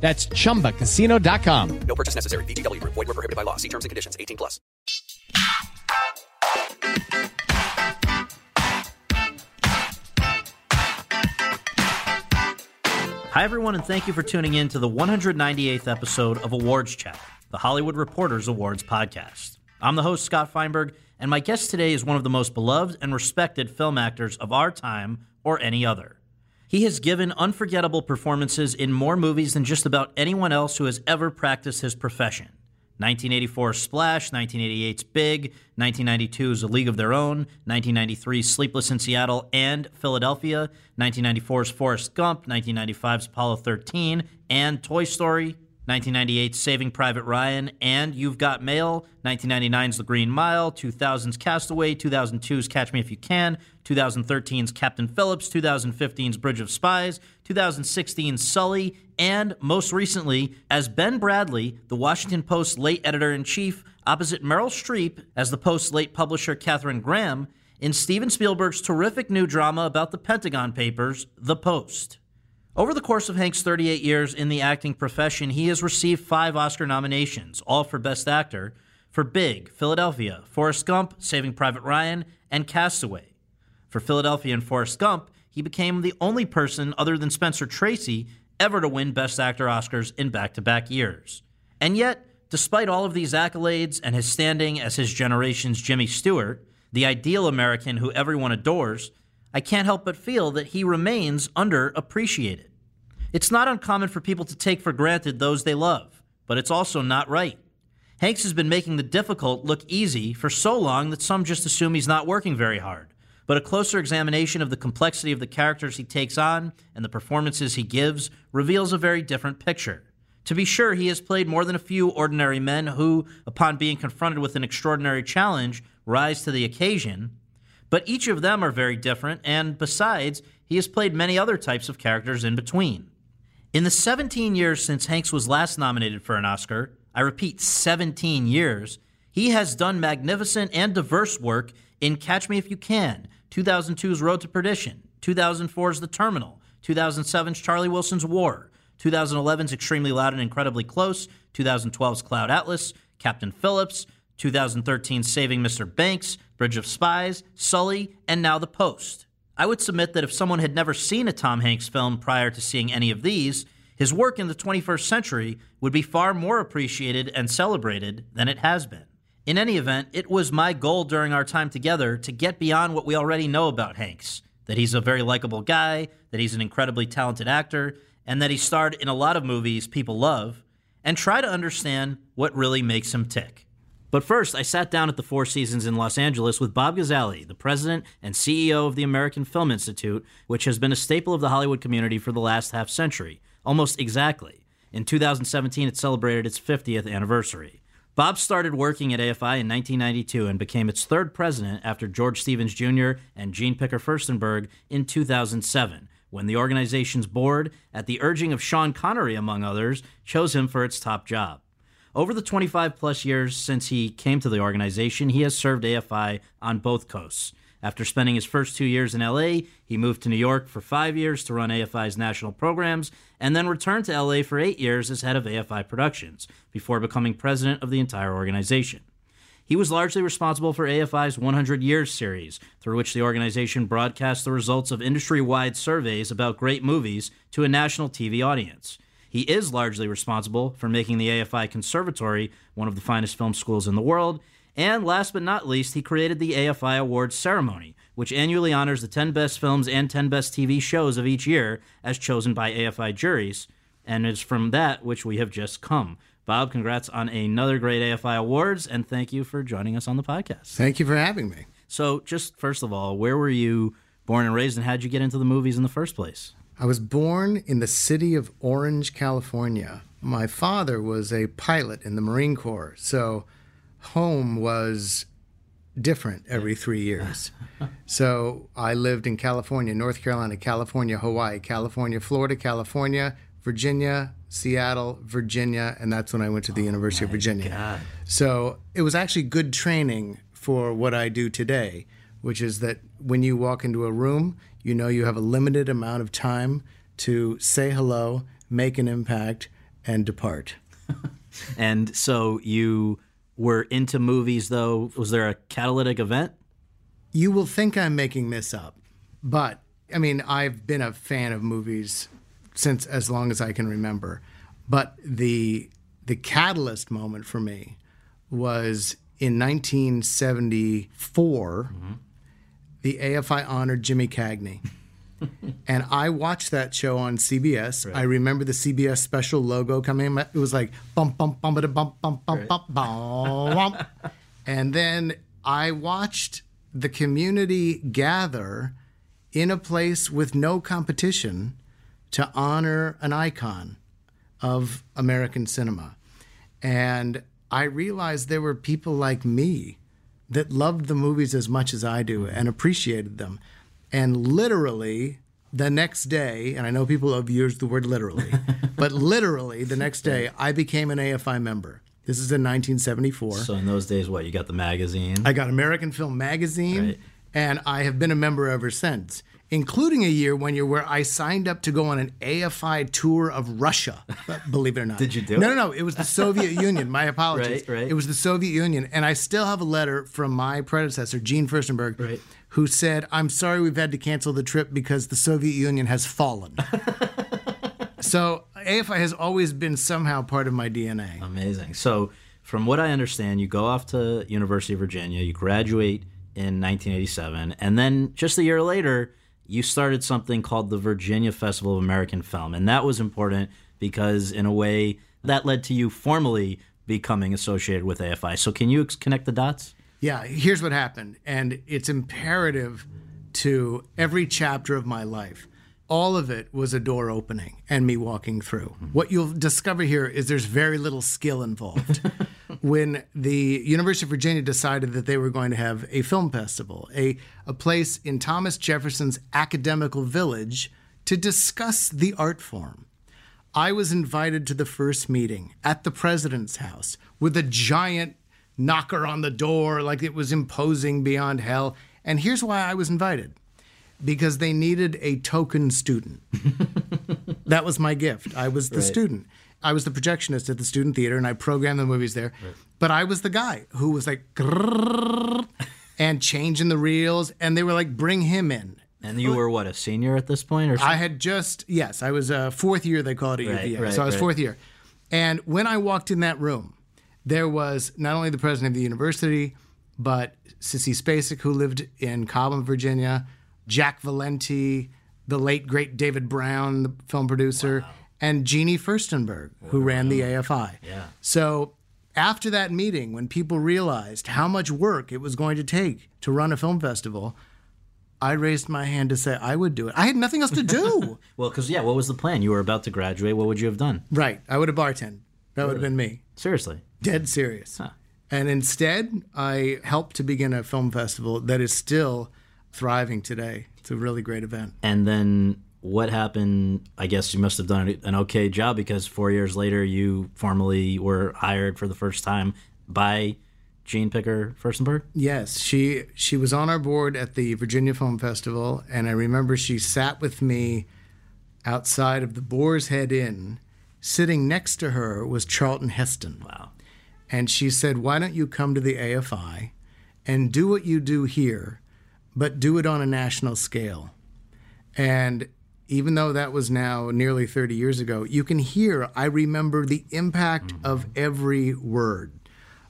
That's chumbacasino.com. No purchase necessary. VGW Group. Void were prohibited by law. See terms and conditions. 18 plus. Hi, everyone, and thank you for tuning in to the 198th episode of Awards Chat, the Hollywood Reporters Awards podcast. I'm the host, Scott Feinberg, and my guest today is one of the most beloved and respected film actors of our time or any other. He has given unforgettable performances in more movies than just about anyone else who has ever practiced his profession. 1984 Splash, 1988's Big, 1992's A League of Their Own, 1993's Sleepless in Seattle and Philadelphia, 1994's Forrest Gump, 1995's Apollo 13, and Toy Story, 1998's Saving Private Ryan, and You've Got Mail, 1999's The Green Mile, 2000's Castaway, 2002's Catch Me If You Can, 2013's Captain Phillips, 2015's Bridge of Spies, 2016's Sully, and most recently as Ben Bradlee, the Washington Post late editor in chief, opposite Meryl Streep as the Post's late publisher Katharine Graham in Steven Spielberg's terrific new drama about the Pentagon Papers, The Post. Over the course of Hanks' 38 years in the acting profession, he has received five Oscar nominations, all for Best Actor, for Big, Philadelphia, Forrest Gump, Saving Private Ryan, and Castaway. For Philadelphia and Forrest Gump, he became the only person other than Spencer Tracy ever to win Best Actor Oscars in back to back years. And yet, despite all of these accolades and his standing as his generation's Jimmy Stewart, the ideal American who everyone adores, I can't help but feel that he remains underappreciated. It's not uncommon for people to take for granted those they love, but it's also not right. Hanks has been making the difficult look easy for so long that some just assume he's not working very hard. But a closer examination of the complexity of the characters he takes on and the performances he gives reveals a very different picture. To be sure, he has played more than a few ordinary men who, upon being confronted with an extraordinary challenge, rise to the occasion. But each of them are very different, and besides, he has played many other types of characters in between. In the 17 years since Hanks was last nominated for an Oscar, I repeat, 17 years, he has done magnificent and diverse work in Catch Me If You Can, 2002's Road to Perdition, 2004's The Terminal, 2007's Charlie Wilson's War, 2011's Extremely Loud and Incredibly Close, 2012's Cloud Atlas, Captain Phillips, 2013's Saving Mr. Banks, Bridge of Spies, Sully, and now The Post. I would submit that if someone had never seen a Tom Hanks film prior to seeing any of these, his work in the 21st century would be far more appreciated and celebrated than it has been. In any event, it was my goal during our time together to get beyond what we already know about Hanks that he's a very likable guy, that he's an incredibly talented actor, and that he starred in a lot of movies people love, and try to understand what really makes him tick. But first, I sat down at the Four Seasons in Los Angeles with Bob Gazzale, the president and CEO of the American Film Institute, which has been a staple of the Hollywood community for the last half century, almost exactly. In 2017, it celebrated its 50th anniversary. Bob started working at AFI in 1992 and became its third president after George Stevens Jr. and Jean Picker Firstenberg in 2007, when the organization's board, at the urging of Sean Connery among others, chose him for its top job. Over the 25 plus years since he came to the organization, he has served AFI on both coasts. After spending his first two years in LA, he moved to New York for five years to run AFI's national programs, and then returned to LA for eight years as head of AFI Productions, before becoming president of the entire organization. He was largely responsible for AFI's 100 Years series, through which the organization broadcast the results of industry wide surveys about great movies to a national TV audience. He is largely responsible for making the AFI Conservatory one of the finest film schools in the world. And last but not least, he created the AFI Awards ceremony, which annually honors the 10 best films and 10 best TV shows of each year as chosen by AFI juries. And it's from that which we have just come. Bob, congrats on another great AFI Awards, and thank you for joining us on the podcast. Thank you for having me. So, just first of all, where were you born and raised, and how'd you get into the movies in the first place? I was born in the city of Orange, California. My father was a pilot in the Marine Corps, so home was different every three years. so I lived in California, North Carolina, California, Hawaii, California, Florida, California, Virginia, Seattle, Virginia, and that's when I went to the oh University of Virginia. So it was actually good training for what I do today, which is that when you walk into a room, you know you have a limited amount of time to say hello, make an impact, and depart. And so you were into movies, though. Was there a catalytic event? You will think I'm making this up, but I mean, I've been a fan of movies since as long as I can remember. But the the catalyst moment for me was in 1974. Mm-hmm the AFI honored Jimmy Cagney. and I watched that show on CBS. Right. I remember the CBS special logo coming. It was like bump bump bump bump bump bump right. bump bump. and then I watched the community gather in a place with no competition to honor an icon of American cinema. And I realized there were people like me that loved the movies as much as I do mm-hmm. and appreciated them. And literally the next day, and I know people have used the word literally, but literally the next day, I became an AFI member. This is in 1974. So in those days, what you got the magazine? I got American Film Magazine, Right. and I have been a member ever since, including a year one year where I signed up to go on an AFI tour of Russia. Believe it or not. Did you do No, it? no, no. It was the Soviet Union. My apologies. Right, right. It was the Soviet Union, and I still have a letter from my predecessor, Jean Firstenberg, Right. who said, "I'm sorry we've had to cancel the trip because the Soviet Union has fallen." so AFI has always been somehow part of my DNA. Amazing. So, from what I understand, you go off to University of Virginia, you graduate in 1987, and then just a year later, you started something called the Virginia Festival of American Film, and that was important because, in a way, that led to you formally becoming associated with AFI. So, can you ex- connect the dots? Yeah, here's what happened, and it's imperative to every chapter of my life. All of it was a door opening and me walking through. Mm-hmm. What you'll discover here is there's very little skill involved. when the University of Virginia decided that they were going to have a film festival, a, a place in Thomas Jefferson's academical village to discuss the art form. I was invited to the first meeting at the president's house with a giant knocker on the door, like it was imposing beyond hell. And here's why I was invited because they needed a token student. that was my gift. I was the student. I was the projectionist at the student theater and I programmed the movies there. But I was the guy who was like, and changing the reels. And they were like, bring him in. And you were what a senior at this point, or I had just yes, I was uh, fourth year. They call it a Right, UVA, right, so I was right. fourth year. And when I walked in that room, there was not only the president of the university, but Sissy Spacek, who lived in Cobham, Virginia, Jack Valenti, the late great David Brown, the film producer, and Jeannie Firstenberg, who ran the AFI. Yeah. So after that meeting, when people realized how much work it was going to take to run a film festival, I raised my hand to say I would do it. I had nothing else to do. well, because yeah, what was the plan? You were about to graduate. What would you have done? right. I would have bartended. That would have been me. Seriously. Dead serious. And instead, I helped to begin a film festival that is still thriving today. It's a really great event. And then what happened? I guess you must have done an okay job because four years later, you formally were hired for the first time by Jean Picker Firstenberg. Yes, she she was on our board at the Virginia Film Festival, and I remember she sat with me outside of the Boar's Head Inn. Sitting next to her was Charlton Heston. Wow. And she said, Why don't you come to the AFI and do what you do here, but do it on a national scale? And even though that was now nearly 30 years ago, you can hear, I remember the impact mm-hmm. of every word.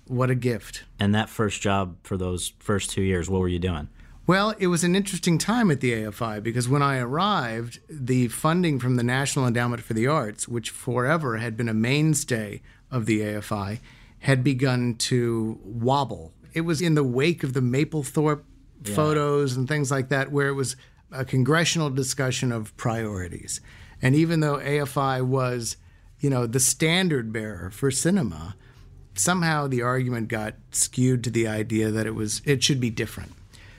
What a gift. And that first job for those first two years, what were you doing? Well, it was an interesting time at the AFI because when I arrived, the funding from the National Endowment for the Arts, which forever had been a mainstay of the AFI, had begun to wobble. It was in the wake of the Mapplethorpe photos and things like that, where it was a congressional discussion of priorities. And even though AFI was, you know, the standard bearer for cinema, somehow the argument got skewed to the idea that it was it should be different.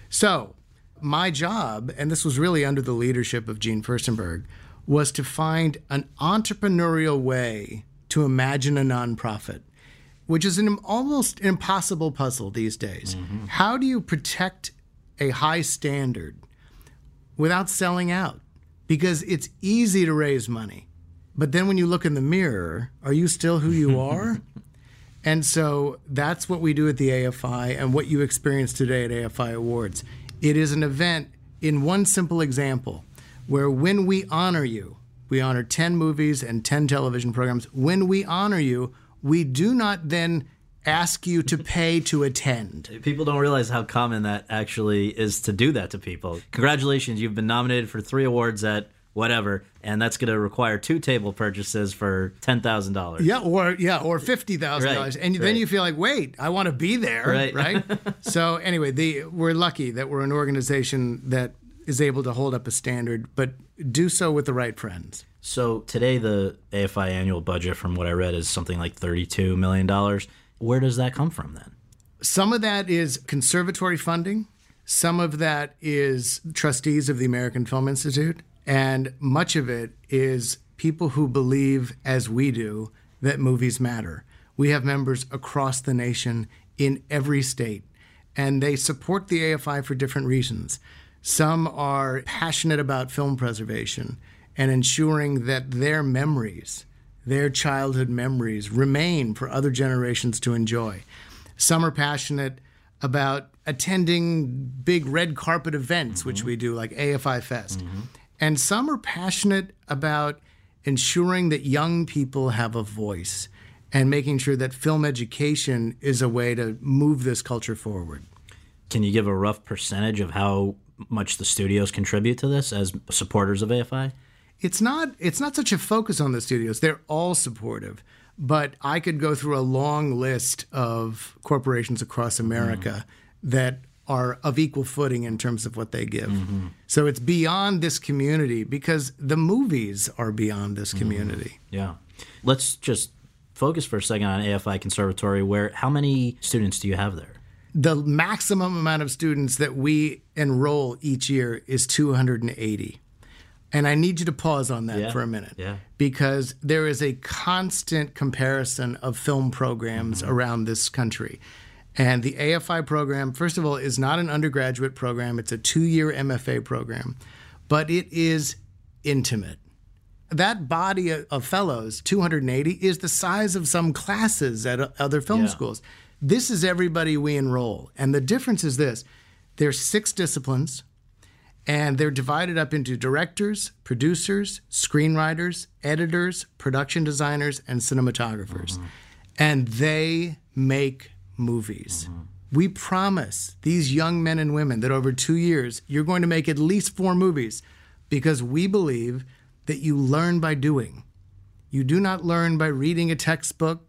So, my job, and this was really under the leadership of Jean Firstenberg, was to find an entrepreneurial way to imagine a nonprofit, which is an almost impossible puzzle these days. Mm-hmm. How do you protect a high standard without selling out? Because it's easy to raise money. But then when you look in the mirror, are you still who you are? And so that's what we do at the AFI and what you experience today at AFI Awards. It is an event in one simple example where when we honor you, we honor 10 movies and 10 television programs. When we honor you, we do not then ask you to pay to attend. People don't realize how common that actually is to do that to people. Congratulations, you've been nominated for three awards at whatever, and that's going to require two table purchases for ten thousand dollars. Yeah, or yeah, or fifty thousand dollars, Right, and then you feel like, wait, I want to be there, Right. right? so anyway, the we're lucky that we're an organization that is able to hold up a standard, but do so with the right friends. So today, the AFI annual budget, from what I read, is something like thirty-two million dollars. Where does that come from then? Some of that is conservatory funding. Some of that is trustees of the American Film Institute. And much of it is people who believe, as we do, that movies matter. We have members across the nation in every state, and they support the AFI for different reasons. Some are passionate about film preservation and ensuring that their memories, their childhood memories, remain for other generations to enjoy. Some are passionate about attending big red carpet events, which mm-hmm. we do, like AFI Fest. Mm-hmm. And some are passionate about ensuring that young people have a voice and making sure that film education is a way to move this culture forward. Can you give a rough percentage of how much the studios contribute to this as supporters of AFI? It's not it's not such a focus on the studios. They're all supportive, but I could go through a long list of corporations across America that are of equal footing in terms of what they give. Mm-hmm. So it's beyond this community because the movies are beyond this mm-hmm. community. Yeah. Let's just focus for a second on AFI Conservatory. Where how many students do you have there? The maximum amount of students that we enroll each year is 280. And I need you to pause on that Yeah, for a minute. yeah. Because there is a constant comparison of film programs Mm-hmm. around this country. And the AFI program, first of all, is not an undergraduate program, it's a two year MFA program, but it is intimate. That body of fellows, 280, is the size of some classes at other film Yeah. schools. This is everybody we enroll. And the difference is this there's six disciplines, and they're divided up into directors, producers, screenwriters, editors, production designers, and cinematographers. Mm-hmm. And they make movies. Mm-hmm. We promise these young men and women that over two years, you're going to make at least four movies because we believe that you learn by doing. You do not learn by reading a textbook.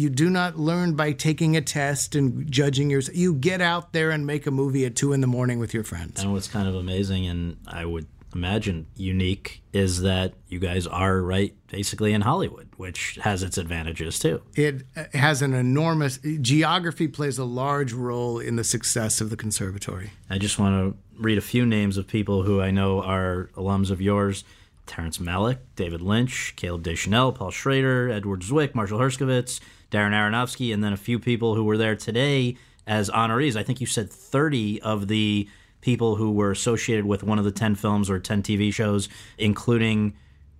You do not learn by taking a test and judging yourself. You get out there and make a movie at two in the morning with your friends. And what's kind of amazing, and I would imagine unique, is that you guys are right basically in Hollywood, which has its advantages too. It uh, has an enormous geography plays a large role in the success of the conservatory. I just want to read a few names of people who I know are alums of yours. Terrence Malick, David Lynch, Caleb Deschanel, Paul Schrader, Edward Zwick, Marshall Herskovitz, Darren Aronofsky, and then a few people who were there today as honorees. I think you said 30 of the people who were associated with one of the 10 films or 10 TV shows, including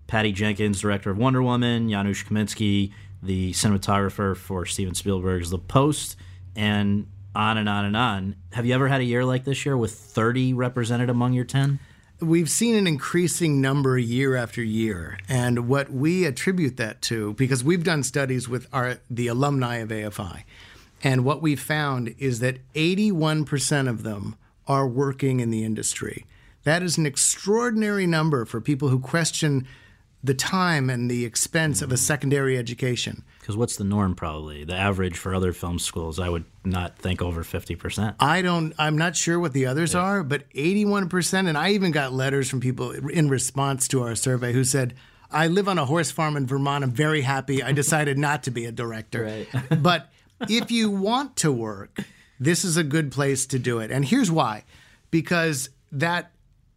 Patty Jenkins, director of Wonder Woman, Janusz Kaminski, the cinematographer for Steven Spielberg's The Post, and on and on and on. Have you ever had a year like this year with 30 represented among your 10? We've seen an increasing number year after year, and what we attribute that to, because we've done studies with our the alumni of AFI, and what we found is that 81% of them are working in the industry. That is an extraordinary number for people who question the time and the expense of a secondary education. Because what's the norm? Probably the average for other film schools. I would not think over fifty percent. I don't. I'm not sure what the others are, but 81 percent. And I even got letters from people in response to our survey who said, "I live on a horse farm in Vermont. I'm very happy. I decided not to be a director." but if you want to work, this is a good place to do it. And here's why: because that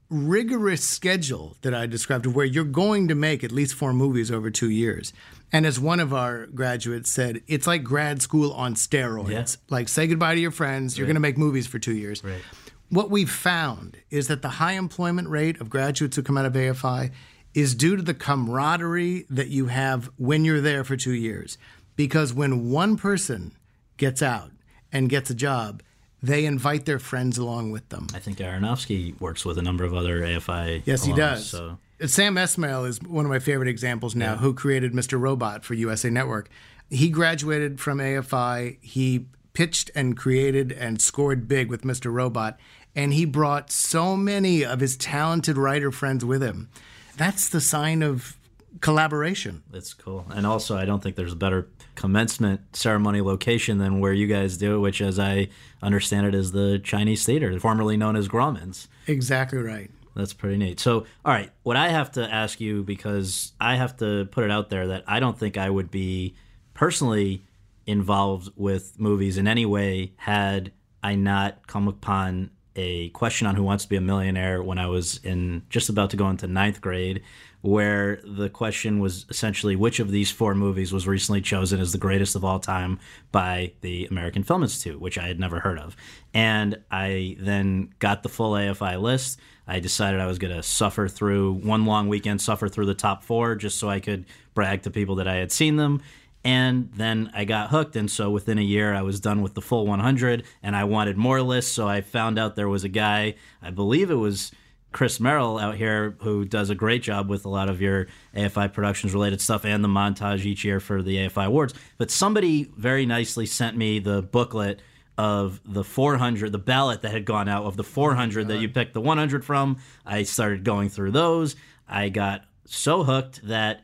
rigorous schedule that I described, where you're going to make at least four movies over two years. And as one of our graduates said, it's like grad school on steroids. Yeah. Like, say goodbye to your friends, you're going to make movies for two years. Right. What we've found is that the high employment rate of graduates who come out of AFI is due to the camaraderie that you have when you're there for two years. Because when one person gets out and gets a job, they invite their friends along with them. I think Aronofsky works with a number of other AFI. Yes, he does. So Sam Esmail is one of my favorite examples now, who created Mr. Robot for USA Network. He graduated from AFI. He pitched and created and scored big with Mr. Robot, and he brought so many of his talented writer friends with him. That's the sign of collaboration. It's cool. And also, I don't think there's a better commencement ceremony location than where you guys do it, which, as I understand it, is the Chinese Theater, formerly known as Grauman's. Exactly right. That's pretty neat. So, all right, what I have to ask you, because I have to put it out there that I don't think I would be personally involved with movies in any way had I not come upon a question on Who Wants to Be a Millionaire when I was in just about to go into ninth grade, where the question was essentially which of these four movies was recently chosen as the greatest of all time by the American Film Institute, which I had never heard of. And I then got the full AFI list. I decided I was going to suffer through one long weekend, suffer through the top four, just so I could brag to people that I had seen them. And then I got hooked. And so within a year, I was done with the full 100 and I wanted more lists. So I found out there was a guy, I believe it was Chris Merrill out here, who does a great job with a lot of your AFI Productions related stuff and the montage each year for the AFI Awards. But somebody very nicely sent me the booklet of the 400, the ballot that had gone out of the 400 that you picked the 100 from. I started going through those. I got so hooked that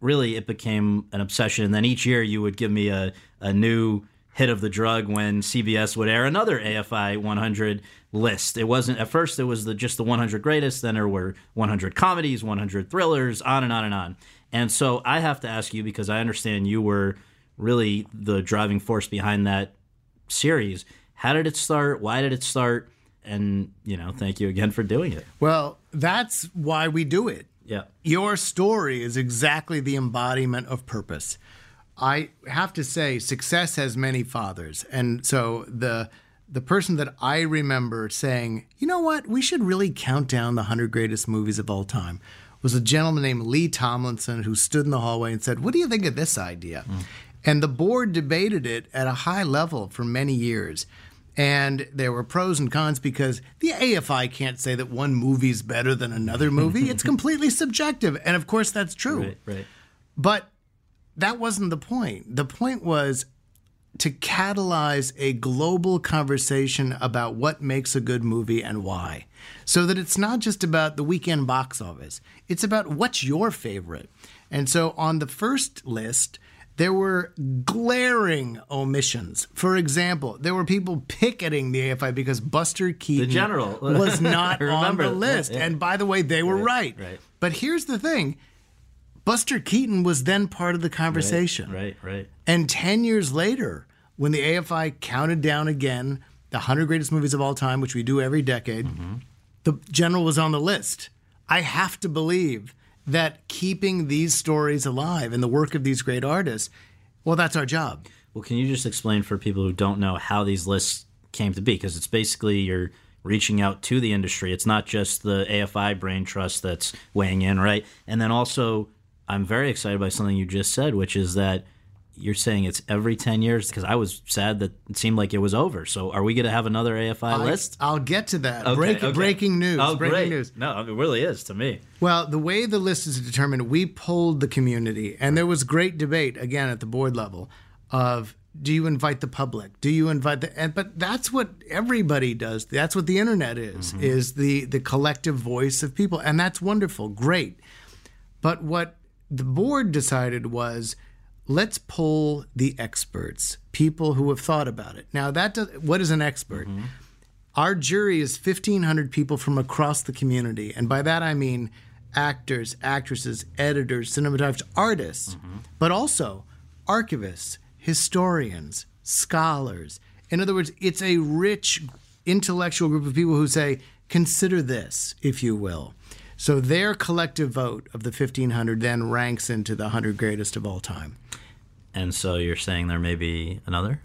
really it became an obsession. And then each year you would give me a, a new hit of the drug when CBS would air another AFI 100 list. It wasn't at first it was the just the 100 greatest, then there were 100 comedies, 100 thrillers, on and on and on. And so I have to ask you because I understand you were really the driving force behind that series. How did it start? Why did it start? And, you know, thank you again for doing it. Well, that's why we do it. Yeah. Your story is exactly the embodiment of purpose. I have to say, success has many fathers, and so the the person that I remember saying, you know what, we should really count down the hundred greatest movies of all time, was a gentleman named Lee Tomlinson who stood in the hallway and said, "What do you think of this idea?" Hmm. And the board debated it at a high level for many years. And there were pros and cons because the AFI can't say that one movie's better than another movie. it's completely subjective. And of course, that's true. Right, right. But that wasn't the point. The point was to catalyze a global conversation about what makes a good movie and why. So that it's not just about the weekend box office, it's about what's your favorite. And so on the first list, there were glaring omissions. For example, there were people picketing the AFI because Buster Keaton the general. was not on the list. yeah. And by the way, they were right. right. But here's the thing Buster Keaton was then part of the conversation. Right, right. And 10 years later, when the AFI counted down again the 100 greatest movies of all time, which we do every decade, Mm-hmm. the general was on the list. I have to believe that keeping these stories alive and the work of these great artists, well, that's our job. Well, can you just explain for people who don't know how these lists came to be? Because it's basically you're reaching out to the industry. It's not just the AFI Brain Trust that's weighing in, right? And then also, I'm very excited by something you just said, which is that you're saying it's every 10 years because I was sad that it seemed like it was over. So are we going to have another AFI list? I, will get to that. Okay, Break, okay. Breaking news. Oh, breaking great. news. No, it really is to me. Well, the way the list is determined, we polled the community, and there was great debate again at the board level of do you invite the public? Do you invite the? And, but that's what everybody does. That's what the internet is. Mm-hmm. Is the the collective voice of people, and that's wonderful, great. But what the board decided was, let's pull the experts, people who have thought about it. Now, that does, what is an expert? Mm-hmm. Our jury is 1,500 people from across the community. And by that I mean actors, actresses, editors, cinematographers, artists, mm-hmm. but also archivists, historians, scholars. In other words, it's a rich intellectual group of people who say, consider this, if you will. So their collective vote of the 1,500 then ranks into the 100 greatest of all time. And so you're saying there may be another?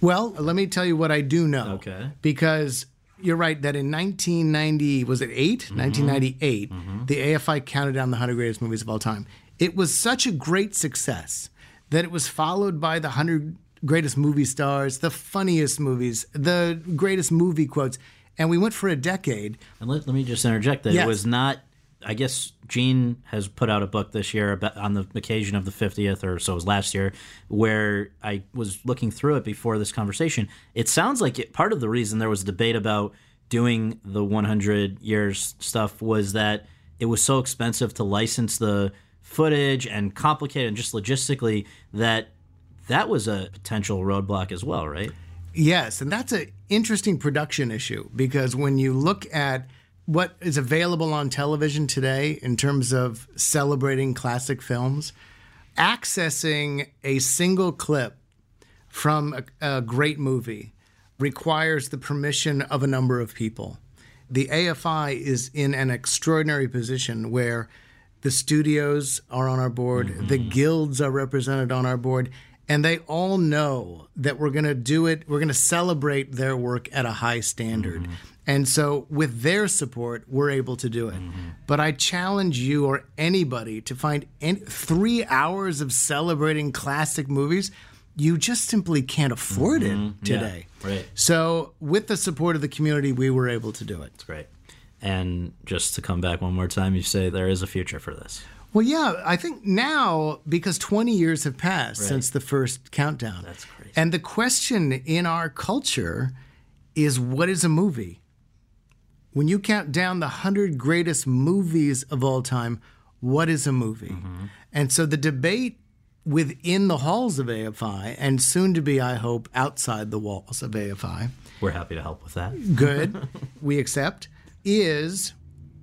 Well, let me tell you what I do know. Okay. Because you're right that in 1990, was it 8? 1998, mm-hmm. mm-hmm. the AFI counted down the 100 greatest movies of all time. It was such a great success that it was followed by the 100 greatest movie stars, the funniest movies, the greatest movie quotes. And we went for a decade. And let, let me just interject that Yes. it was not. I guess Jean has put out a book this year about, on the occasion of the 50th, or so it was last year, where I was looking through it before this conversation. It sounds like it, part of the reason there was a debate about doing the 100 years stuff was that it was so expensive to license the footage and complicated and just logistically that that was a potential roadblock as well, right? Yes, and that's an interesting production issue because when you look at what is available on television today in terms of celebrating classic films, accessing a single clip from a, a great movie requires the permission of a number of people. The AFI is in an extraordinary position where the studios are on our board, mm-hmm. the guilds are represented on our board, and they all know that we're going to do it, we're going to celebrate their work at a high standard. Mm-hmm. And so, with their support, we're able to do it. Mm-hmm. But I challenge you or anybody to find any, three hours of celebrating classic movies. You just simply can't afford it mm-hmm. today. right. So, with the support of the community, we were able to do it. That's great. And just to come back one more time, you say there is a future for this. Well, yeah, I think now because 20 years have passed since the first countdown. That's crazy. And the question in our culture is what is a movie? When you count down the 100 greatest movies of all time, what is a movie? Mm-hmm. And so the debate within the halls of AFI, and soon to be, I hope, outside the walls of AFI, We're happy to help with that. good, we accept, is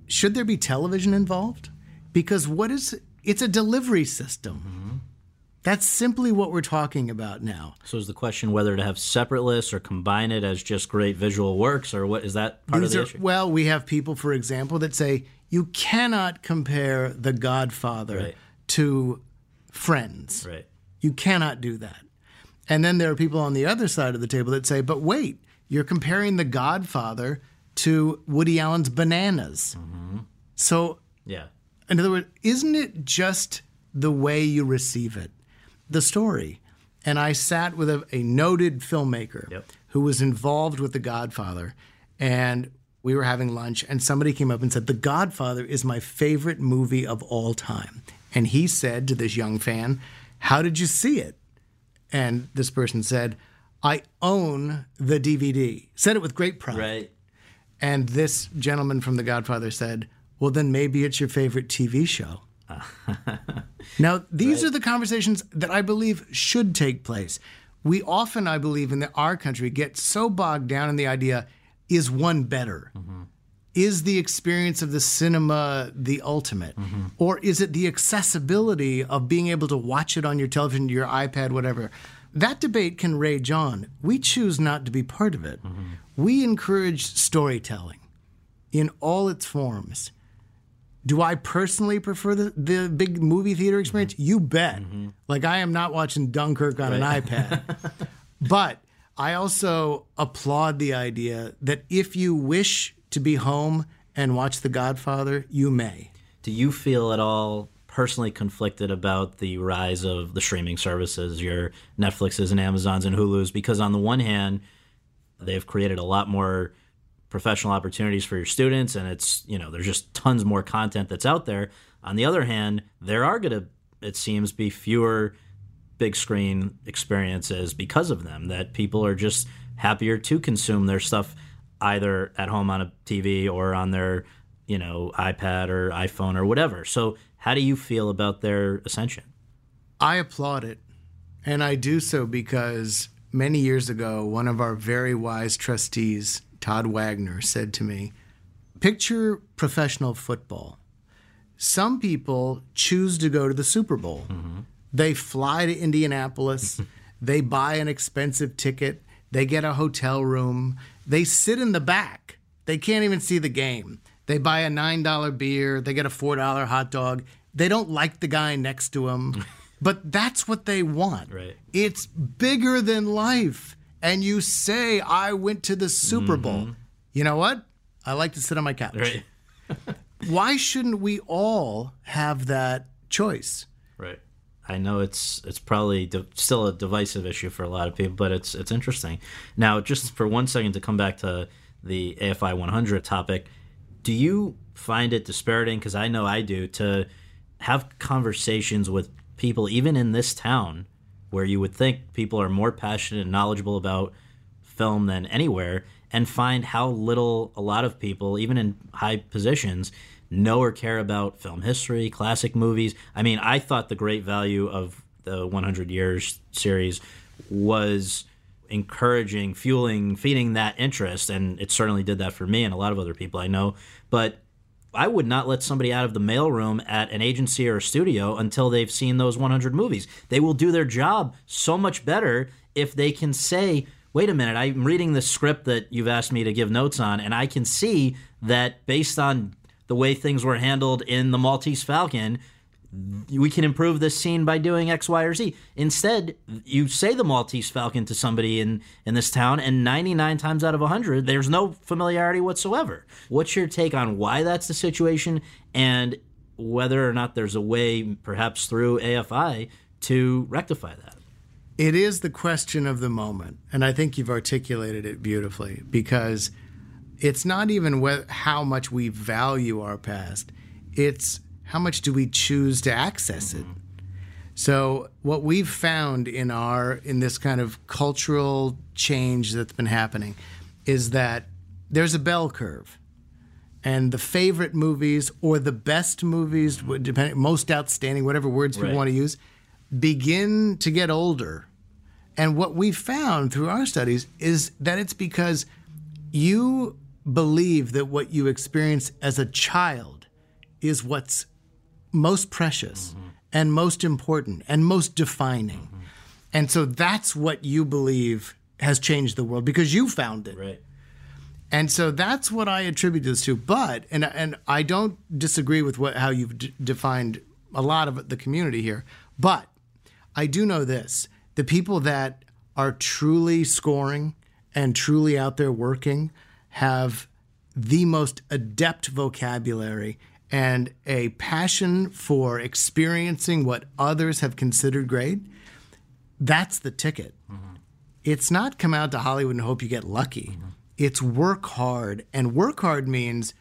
should there be television involved? Because what is it's a delivery system. Mm-hmm. That's simply what we're talking about now. So is the question whether to have separate lists or combine it as just great visual works, or what is that part These of the are issue? well, we have people, for example, that say you cannot compare The Godfather Right. to Friends. Right. You cannot do that. And then there are people on the other side of the table that say, but wait, you're comparing The Godfather to Woody Allen's Bananas. Mm-hmm. So Yeah. In other words, isn't it just the way you receive it, the story? And I sat with a, a noted filmmaker Yep. who was involved with The Godfather, and we were having lunch, and somebody came up and said, The Godfather is my favorite movie of all time. And he said to this young fan, How did you see it? And this person said, I own the DVD. Said it with great pride. Right. And this gentleman from The Godfather said, Well, then maybe it's your favorite TV show. now, these are the conversations that I believe should take place. We often, I believe, in the, our country get so bogged down in the idea is one better? Mm-hmm. Is the experience of the cinema the ultimate? Mm-hmm. Or is it the accessibility of being able to watch it on your television, your iPad, whatever? That debate can rage on. We choose not to be part of it. Mm-hmm. We encourage storytelling in all its forms. Do I personally prefer the, the big movie theater mm-hmm. experience? You bet. Mm-hmm. Like, I am not watching Dunkirk on an iPad. but I also applaud the idea that if you wish to be home and watch The Godfather, you may. Do you feel at all personally conflicted about the rise of the streaming services, your Netflixes and Amazons and Hulus, because on the one hand, they've created a lot more professional opportunities for your students, and it's you know there's just tons more content that's out there. On the other hand, there are going to it seems be fewer big screen experiences because of them that people are just happier to consume their stuff either at home on a TV or on their you know iPad or iPhone or whatever. So how do you feel about their ascension? I applaud it. And I do so because many years ago, one of our very wise trustees, Todd Wagner, said to me Picture professional football. Some people choose to go to the Super Bowl. Mm-hmm. They fly to Indianapolis, they buy an expensive ticket, they get a hotel room, they sit in the back. They can't even see the game. They buy a $9 beer, they get a $4 hot dog. They don't like the guy next to them, but that's what they want. Right. It's bigger than life. And you say, I went to the Super mm-hmm. Bowl. You know what? I like to sit on my couch. Right. Why shouldn't we all have that choice? Right. I know it's it's probably di- still a divisive issue for a lot of people, but it's it's interesting. Now, just for one second to come back to the AFI 100 topic, do you find it dispiriting? Because I know I do to have conversations with people, even in this town, where you would think people are more passionate and knowledgeable about film than anywhere, and find how little a lot of people, even in high positions, know or care about film history, classic movies. I mean, I thought the great value of the 100 Years series was encouraging, fueling, feeding that interest, and it certainly did that for me and a lot of other people I know. But I would not let somebody out of the mailroom at an agency or a studio until they've seen those 100 movies. They will do their job so much better if they can say, wait a minute, I'm reading the script that you've asked me to give notes on, and I can see that based on the way things were handled in the Maltese Falcon, we can improve this scene by doing X, Y, or Z. Instead, you say the Maltese Falcon to somebody in, in this town, and 99 times out of 100, there's no familiarity whatsoever. What's your take on why that's the situation and whether or not there's a way, perhaps through AFI, to rectify that? It is the question of the moment. And I think you've articulated it beautifully because it's not even whe- how much we value our past, it's how much do we choose to access it. So what we've found in our in this kind of cultural change that's been happening is that there's a bell curve. And the favorite movies or the best movies, depending most outstanding, whatever words Right. we want to use, begin to get older. And what we found through our studies is that it's because you believe that what you experience as a child is what's most precious and most important and most defining. And so that's what you believe has changed the world because you found it. Right. And so that's what I attribute this to. But and and I don't disagree with what how you've d- defined a lot of the community here. But I do know this: the people that are truly scoring and truly out there working have the most adept vocabulary and a passion for experiencing what others have considered great. That's the ticket mm-hmm. it's not come out to Hollywood and hope you get lucky. Mm-hmm. It's work hard. And work hard means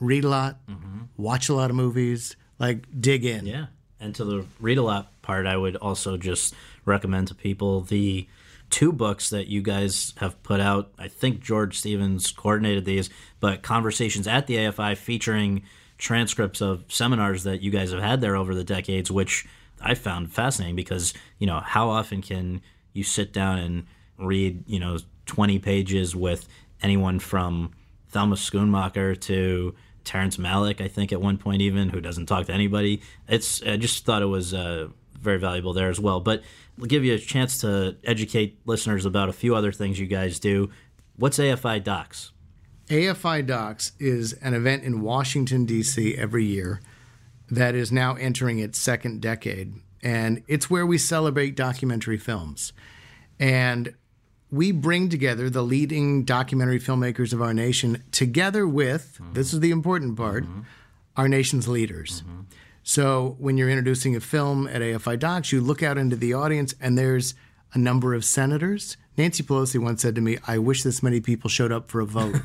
read a lot, mm-hmm. watch a lot of movies, like dig in. Yeah. And to the read a lot part, I would also just recommend to people the two books that you guys have put out. I think George Stevens coordinated these, but Conversations at the AFI featuring transcripts of seminars that you guys have had there over the decades, which I found fascinating because, you know, how often can you sit down and read, you know, 20 pages with anyone from Thelma Schoonmaker to Terrence Malick, I think at one point even, who doesn't talk to anybody. It's I just thought it was uh, very valuable there as well. But we'll give you a chance to educate listeners about a few other things you guys do. What's AFI Docs? AFI Docs is an event in Washington, D.C. every year that is now entering its second decade. And it's where we celebrate documentary films. And we bring together the leading documentary filmmakers of our nation together with, mm-hmm. this is the important part, mm-hmm. our nation's leaders. Mm-hmm. So when you're introducing a film at AFI Docs, you look out into the audience and there's a number of senators. Nancy Pelosi once said to me, I wish this many people showed up for a vote.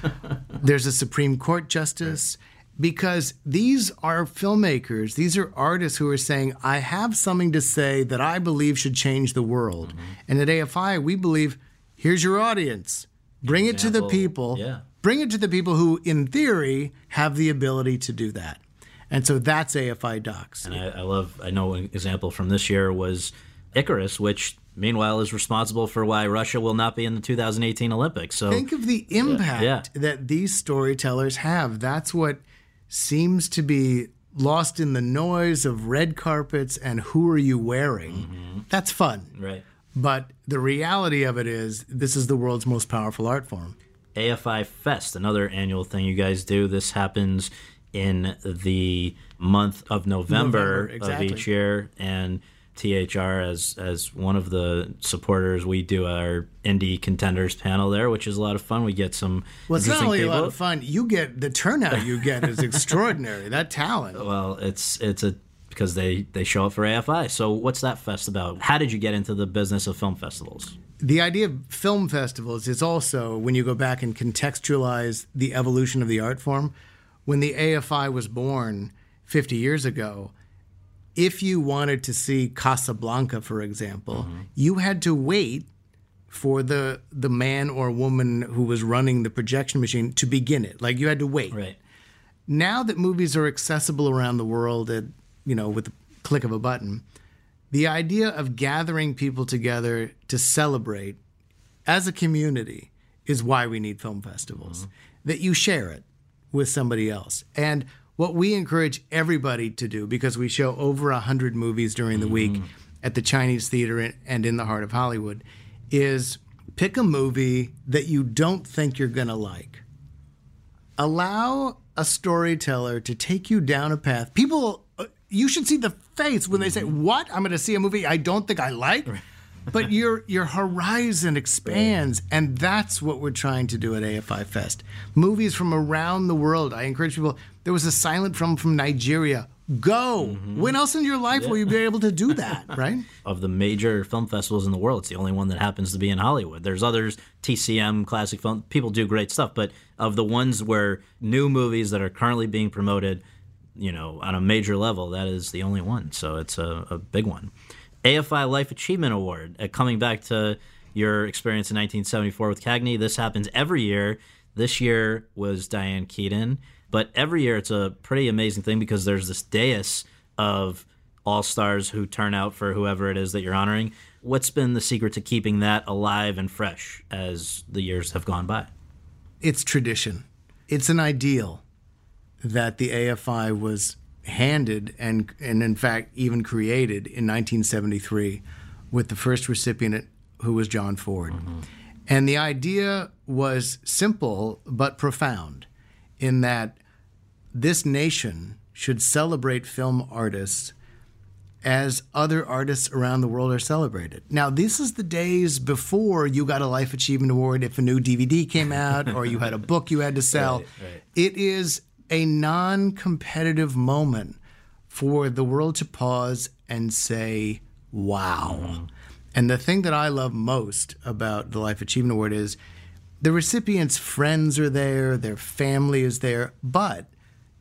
there's a Supreme Court justice. Because these are filmmakers, these are artists who are saying, I have something to say that I believe should change the world. Mm-hmm. And at AFI, we believe, here's your audience. Bring it to the people. yeah. Bring it to the people who, in theory, have the ability to do that. And so that's AFI Docs. And I, I love, I know an example from this year was Icarus, which meanwhile is responsible for why Russia will not be in the 2018 Olympics. So Think of the impact yeah. that these storytellers have. That's what seems to be lost in the noise of red carpets and who are you wearing. Mm-hmm. That's fun. right. But the reality of it is, this is the world's most powerful art form. AFI Fest, another annual thing you guys do. This happens in the month of November, November, exactly. of each year, and THR as as one of the supporters, we do our indie contenders panel there, which is a lot of fun. We get some Well, it's not only a lot of fun. You get the turnout you get is extraordinary. That talent. Well, it's it's a because they they show up for AFI. So what's that fest about? How did you get into the business of film festivals? The idea of film festivals is also when you go back and contextualize the evolution of the art form. When the AFI was born 50 years ago, if you wanted to see Casablanca, for example, you had to wait for the the man or woman who was running the projection machine to begin it. Like you had to wait. Right. Now that movies are accessible around the world at you know with the click of a button, the idea of gathering people together to celebrate as a community is why we need film festivals. Mm-hmm. That you share it with somebody else. And what we encourage everybody to do, because we show over a hundred movies during the week at the Chinese Theater and in the heart of Hollywood, is pick a movie that you don't think you're gonna like allow a storyteller to take you down a path. People, uh, you should see the face when they say, "What? I'm going to see a movie I don't think I like." But your your horizon expands, and that's what we're trying to do at AFI Fest. Movies from around the world. I encourage people. There was a silent film from Nigeria. Go. Mm-hmm. When else in your life will you be able to do that? Right? of the major film festivals in the world. It's the only one that happens to be in Hollywood. There's others, TCM, classic film. People do great stuff, but of the ones where new movies that are currently being promoted, you know, on a major level, that is the only one. So it's a, a big one. AFI Life Achievement Award. Uh, coming back to your experience in 1974 with Cagney, this happens every year. This year was Diane Keaton, but every year it's a pretty amazing thing because there's this dais of all stars who turn out for whoever it is that you're honoring. What's been the secret to keeping that alive and fresh as the years have gone by? it's tradition. It's an ideal that the AFI was handed and and in fact even created in 1973 with the first recipient who was John Ford. Mm-hmm. And the idea was simple but profound in that this nation should celebrate film artists as other artists around the world are celebrated. Now, this is the days before you got a Life Achievement Award if a new DVD came out or you had a book you had to sell. It is a non competitive moment for the world to pause and say, wow. Mm-hmm. And the thing that I love most about the Life Achievement Award is the recipient's friends are there, their family is there, but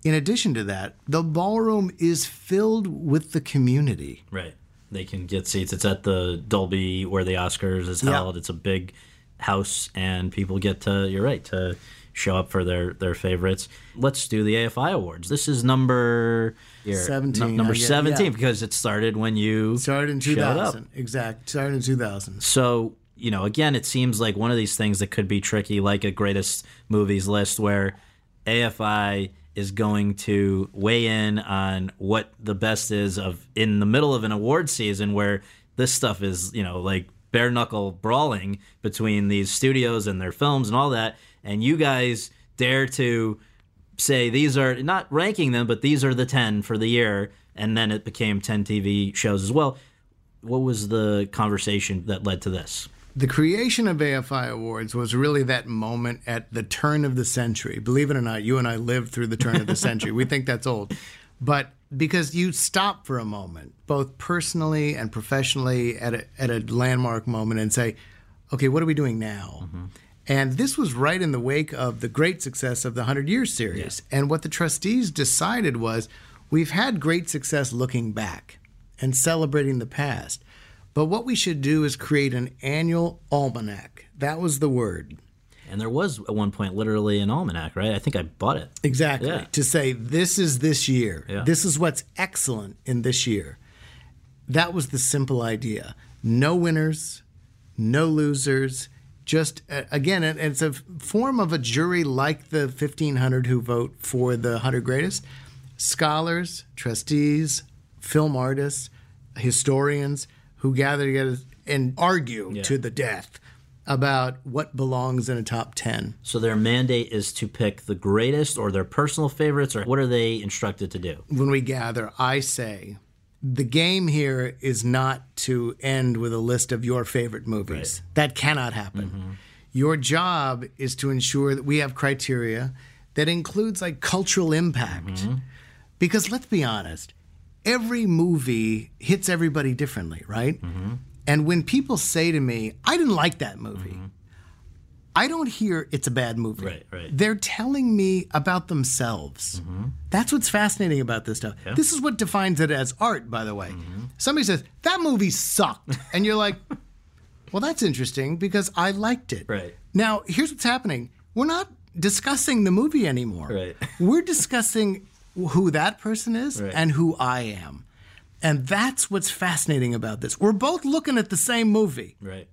in addition to that, the ballroom is filled with the community. Right. They can get seats. It's at the Dolby where the Oscars is Yeah. held. It's a big house, and people get to. You're right to show up for their their favorites. Let's do the AFI awards. This is number here, 17, number I get- seventeen yeah. because it started when you Started in 2000. Exact. Started in 2000. So, you know, again, it seems like one of these things that could be tricky, like a greatest movies list, where AFI is going to weigh in on what the best is of in the middle of an award season where this stuff is, you know, like bare knuckle brawling between these studios and their films and all that. And you guys dare to say these are not ranking them, but these are the 10 for the year. And then it became 10 TV shows as well. What was the conversation that led to this? The creation of AFI Awards was really that moment at the turn of the century. Believe it or not, you and I lived through the turn of the century. We think that's old. But because you stop for a moment, both personally and professionally, at a, at a landmark moment and say, okay, what are we doing now? Mm-hmm. And this was right in the wake of the great success of the 100 Years series. And what the trustees decided was we've had great success looking back and celebrating the past. But what we should do is create an annual almanac. That was the word. And there was at one point literally an almanac, right? I think I bought it. Exactly. Yeah. To say this is this year. Yeah. This is what's excellent in this year. That was the simple idea. No winners, no losers. Just uh, again, it's a form of a jury like the 1500 who vote for the 100 greatest. Scholars, trustees, film artists, historians who gather together and argue to the death about what belongs in a top 10. So their mandate is to pick the greatest or their personal favorites, or what are they instructed to do? when we gather, I say the game here is not to end with a list of your favorite movies. That cannot happen. Mm-hmm. Your job is to ensure that we have criteria that includes like cultural impact. Mm-hmm. Because let's be honest, every movie hits everybody differently, right? Mm-hmm. And when people say to me, I didn't like that movie, I don't hear it's a bad movie. Right, right. They're telling me about themselves. Mm-hmm. That's what's fascinating about this stuff. This is what defines it as art, by the way. Mm-hmm. Somebody says, that movie sucked. and you're like, well, that's interesting because I liked it. Right. Now, here's what's happening we're not discussing the movie anymore. Right. We're discussing who that person is Right. and who I am. And that's what's fascinating about this. We're both looking at the same movie. Right.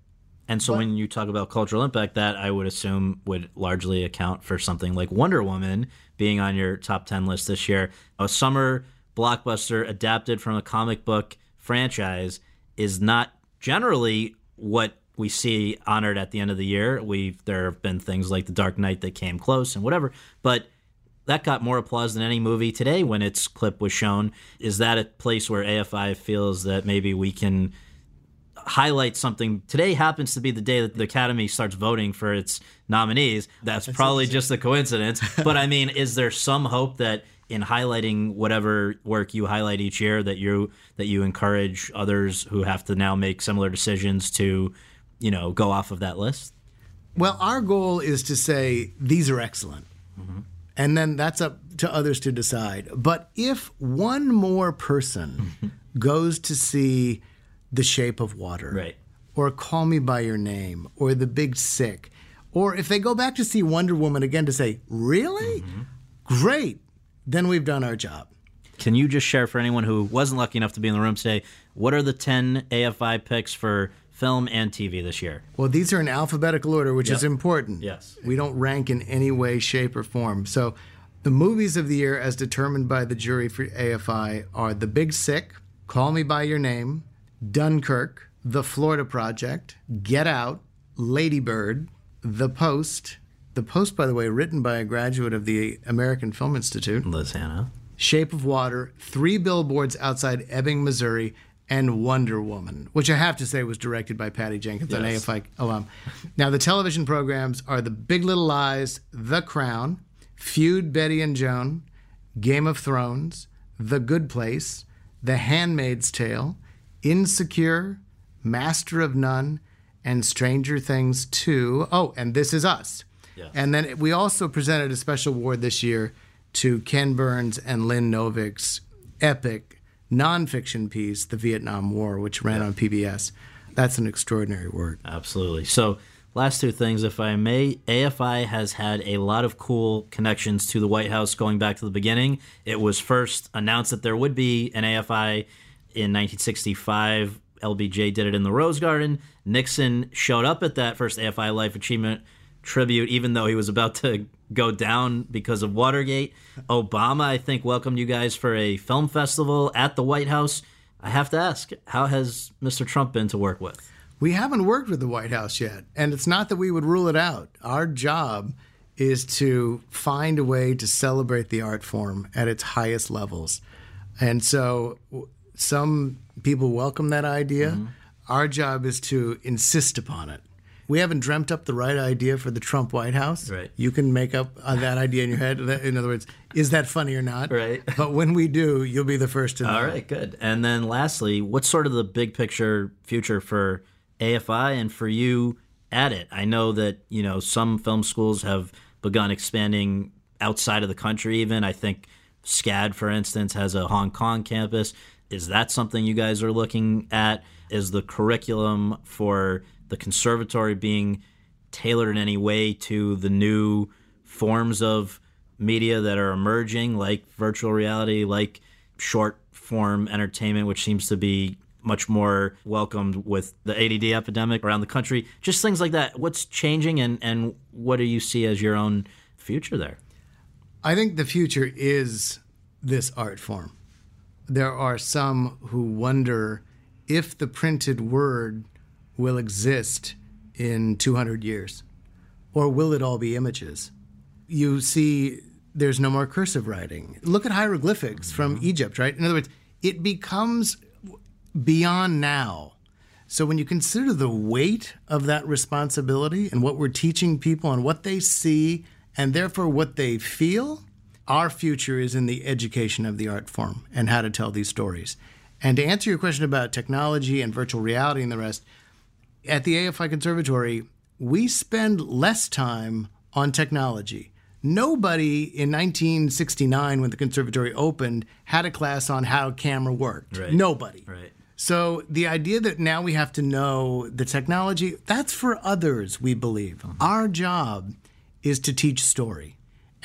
And so when you talk about cultural impact, that I would assume would largely account for something like Wonder Woman being on your top 10 list this year. A summer blockbuster adapted from a comic book franchise is not generally what we see honored at the end of the year. We there have been things like The Dark Knight that came close and whatever, but that got more applause than any movie today when its clip was shown. Is that a place where AFI feels that maybe we can highlight something. Today happens to be the day that the Academy starts voting for its nominees. That's, probably just a coincidence. but I mean, is there some hope that in highlighting whatever work you highlight each year that you that you encourage others who have to now make similar decisions to, you know, go off of that list? Well, our goal is to say these are excellent. Mm-hmm. And then that's up to others to decide. But if one more person goes to see The Shape of Water, Right. or Call Me By Your Name, or The Big Sick, or if they go back to see Wonder Woman again to say, really? Mm-hmm. Great. Then we've done our job. Can you just share for anyone who wasn't lucky enough to be in the room today, what are the 10 AFI picks for film and TV this year? Well, these are in alphabetical order, which is important. Yes. We don't rank in any way, shape, or form. So the movies of the year, as determined by the jury for AFI, are The Big Sick, Call Me By Your Name, Dunkirk, The Florida Project, Get Out, Lady Bird, The Post. The Post, by the way, written by a graduate of the American Film Institute. Liz Hannah. Shape of Water, Three Billboards Outside Ebbing, Missouri, and Wonder Woman, which I have to say was directed by Patty Jenkins, an AFI alum. Now, the television programs are The Big Little Lies, The Crown, Feud, Betty and Joan, Game of Thrones, The Good Place, The Handmaid's Tale, Insecure, Master of None, and Stranger Things 2. Oh, and This Is Us. And then we also presented a special award this year to Ken Burns and Lynn Novick's epic nonfiction piece, The Vietnam War, which ran on PBS. That's an extraordinary work. Absolutely. So, last two things, if I may. AFI has had a lot of cool connections to the White House going back to the beginning. It was first announced that there would be an AFI in 1965. LBJ did it in the Rose Garden. Nixon showed up at that first AFI Life Achievement tribute, even though he was about to go down because of Watergate. Obama, I think, welcomed you guys for a film festival at the White House. I have to ask, how has Mr. Trump been to work with? We haven't worked with the White House yet, and it's not that we would rule it out. Our job is to find a way to celebrate the art form at its highest levels. And so some people welcome that idea. Our job is to insist upon it We haven't dreamt up the right idea for the Trump White House. Right. You can make up uh, that idea in your head. In other words, is that funny or not? Right. But when we do, you'll be the first to know. All right, good. And then lastly, what's sort of the big picture future for AFI and for you at it? I know that, you know, some film schools have begun expanding outside of the country even. I think SCAD, for instance, has a Hong Kong campus. Is that something you guys are looking at? Is the curriculum for the conservatory being tailored in any way to the new forms of media that are emerging, like virtual reality, like short form entertainment, which seems to be much more welcomed with the ADD epidemic around the country? Just things like that. What's changing, and, and what do you see as your own future there? I think the future is this art form. There are some who wonder if the printed word will exist in 200 years, or will it all be images? You see, there's no more cursive writing. Look at hieroglyphics from mm-hmm. Egypt, right? In other words, it becomes beyond now. So when you consider the weight of that responsibility and what we're teaching people and what they see and therefore what they feel, our future is in the education of the art form and how to tell these stories. And to answer your question about technology and virtual reality and the rest, at the AFI Conservatory, we spend less time on technology. Nobody in 1969, when the conservatory opened, had a class on how camera worked. Right. Nobody. Right. So the idea that now we have to know the technology, that's for others, we believe. Uh-huh. Our job is to teach story.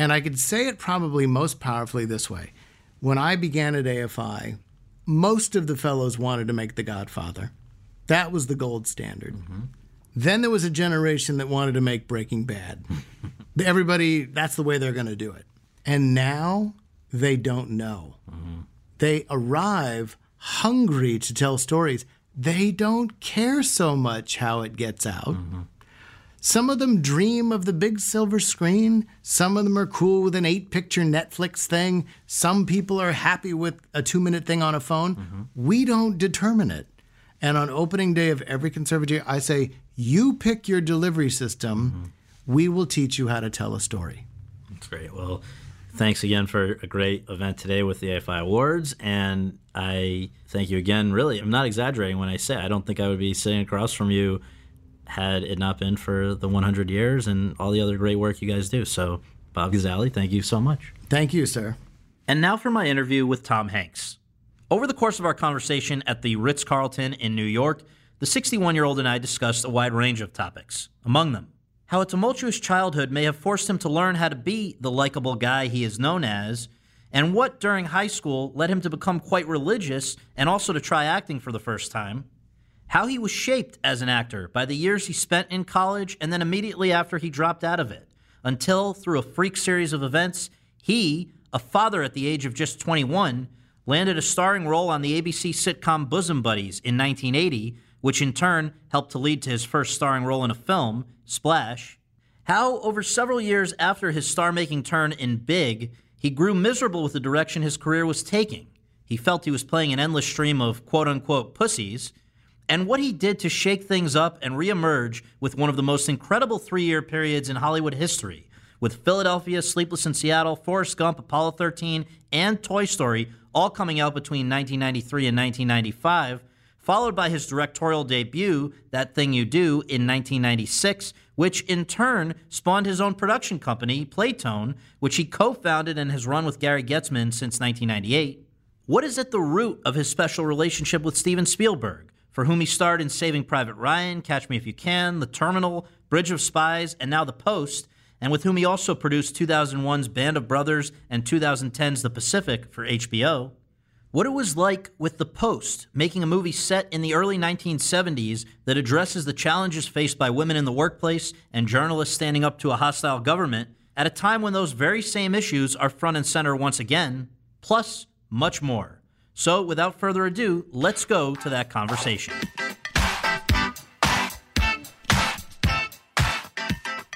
And I could say it probably most powerfully this way. When I began at AFI, most of the fellows wanted to make The Godfather. That was the gold standard. Mm-hmm. Then there was a generation that wanted to make Breaking Bad. Everybody, that's the way they're going to do it. And now they don't know. Mm-hmm. They arrive hungry to tell stories. They don't care so much how it gets out. Mm-hmm. Some of them dream of the big silver screen. Some of them are cool with an eight picture Netflix thing. Some people are happy with a two minute thing on a phone. Mm-hmm. We don't determine it. And on opening day of every conservatory, I say, you pick your delivery system. Mm-hmm. We will teach you how to tell a story. That's great. Well, thanks again for a great event today with the AFI Awards. And I thank you again. Really, I'm not exaggerating when I say I don't think I would be sitting across from you had it not been for the 100 years and all the other great work you guys do. So, Bob Gazzale, thank you so much. Thank you, sir. And now for my interview with Tom Hanks. Over the course of our conversation at the Ritz Carlton in New York, the 61 year old and I discussed a wide range of topics. Among them, how a tumultuous childhood may have forced him to learn how to be the likable guy he is known as, and what during high school led him to become quite religious and also to try acting for the first time. How he was shaped as an actor by the years he spent in college and then immediately after he dropped out of it, until through a freak series of events, he, a father at the age of just 21, landed a starring role on the ABC sitcom Bosom Buddies in 1980, which in turn helped to lead to his first starring role in a film, Splash. How, over several years after his star making turn in Big, he grew miserable with the direction his career was taking. He felt he was playing an endless stream of quote unquote pussies, and what he did to shake things up and reemerge with one of the most incredible three year periods in Hollywood history, with Philadelphia, Sleepless in Seattle, Forrest Gump, Apollo 13, and Toy Story all coming out between 1993 and 1995, followed by his directorial debut, That Thing You Do, in 1996, which in turn spawned his own production company, Playtone, which he co founded and has run with Gary Goetzman since 1998. What is at the root of his special relationship with Steven Spielberg, for whom he starred in Saving Private Ryan, Catch Me If You Can, The Terminal, Bridge of Spies, and now The Post, and with whom he also produced 2001's Band of Brothers and 2010's The Pacific for HBO? What it was like with The Post, making a movie set in the early 1970s that addresses the challenges faced by women in the workplace and journalists standing up to a hostile government at a time when those very same issues are front and center once again, plus much more. So, without further ado, let's go to that conversation.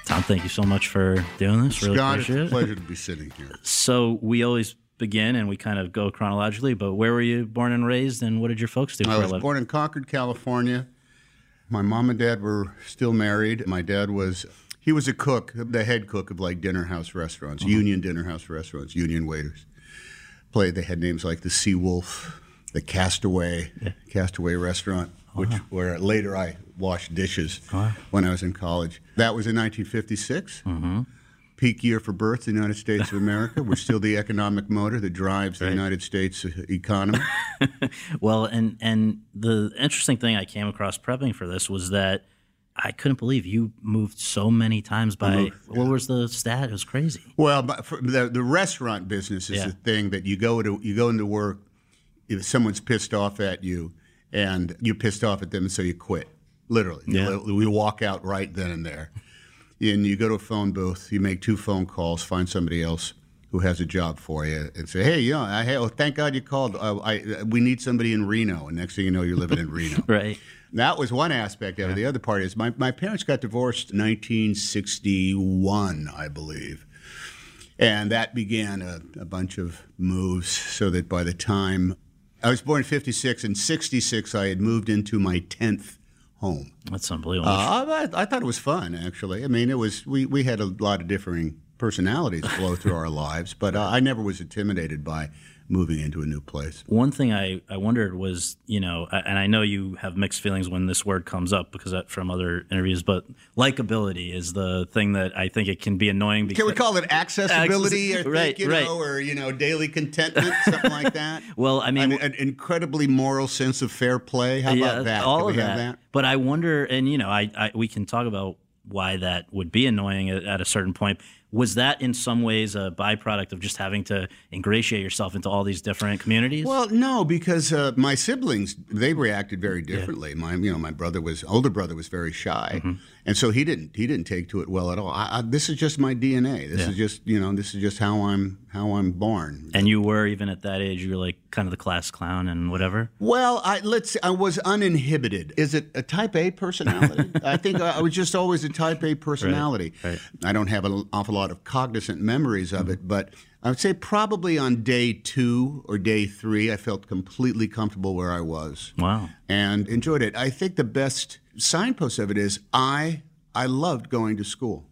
Tom, thank you so much for doing this. Really Scott, it's appreciate a it. pleasure to be sitting here. So we always begin and we kind of go chronologically. But where were you born and raised, and what did your folks do I was born in Concord, California. My mom and dad were still married. My dad was he was a cook, the head cook of like dinner house restaurants, mm-hmm. union dinner house restaurants, union waiters. Played they had names like the Sea Wolf, the Castaway, Castaway restaurant, which uh-huh. where later I washed dishes uh-huh. when I was in college. That was in 1956. Mm-hmm. Peak year for birth in the United States of America. We're still the economic motor that drives the United States uh, economy. Well, and and the interesting thing I came across prepping for this was that I couldn't believe you moved so many times by. What was the stat? It was crazy. Well, the the restaurant business is Yeah. the thing that you go to you go into work if someone's pissed off at you and you're pissed off at them, so you quit. Literally, Yeah. we walk out right then and there. And you go to a phone booth, you make two phone calls, find somebody else who has a job for you, and say, "Hey, yeah, I, hey, oh, thank God you called. Uh, I, we need somebody in Reno." And next thing you know, you're living in Reno. Right. That was one aspect of it. The other part is my, my parents got divorced in 1961, I believe. And that began a, a bunch of moves so that by the time I was born in 56, in 66, I had moved into my 10th home. That's unbelievable. Uh, I, I thought it was fun, actually. I mean, it was we, we had a lot of differing personalities flow through our lives, but uh, I never was intimidated by moving into a new place. One thing I, I wondered was, you know, and I know you have mixed feelings when this word comes up because that, from other interviews, but likability is the thing that I think it can be annoying. Because, Can we call it accessibility? I Access- think, right, you right. know, or you know, daily contentment, something like that. Well, I mean, an, an incredibly moral sense of fair play. How about that? All of that. have that? But I wonder, and you know, I, I we can talk about why that would be annoying at, at a certain point. Was that in some ways a byproduct of just having to ingratiate yourself into all these different communities? Well, no, because uh, my siblings they reacted very differently. My, you know, my brother was older brother was very shy, Mm-hmm. and so he didn't he didn't take to it well at all. I, I, this is just my DNA. This Yeah. is just you know this is just how I'm how I'm born. and you were even at that age, you were like kind of the class clown and whatever. Well, I let's. I was uninhibited. Is it a Type A personality? I think I was just always a Type A personality. right. I don't have an awful lot of cognizant memories of it, but I would say probably on day two or day three, I felt completely comfortable where I was Wow. and enjoyed it. I think the best signpost of it is I I loved going to school.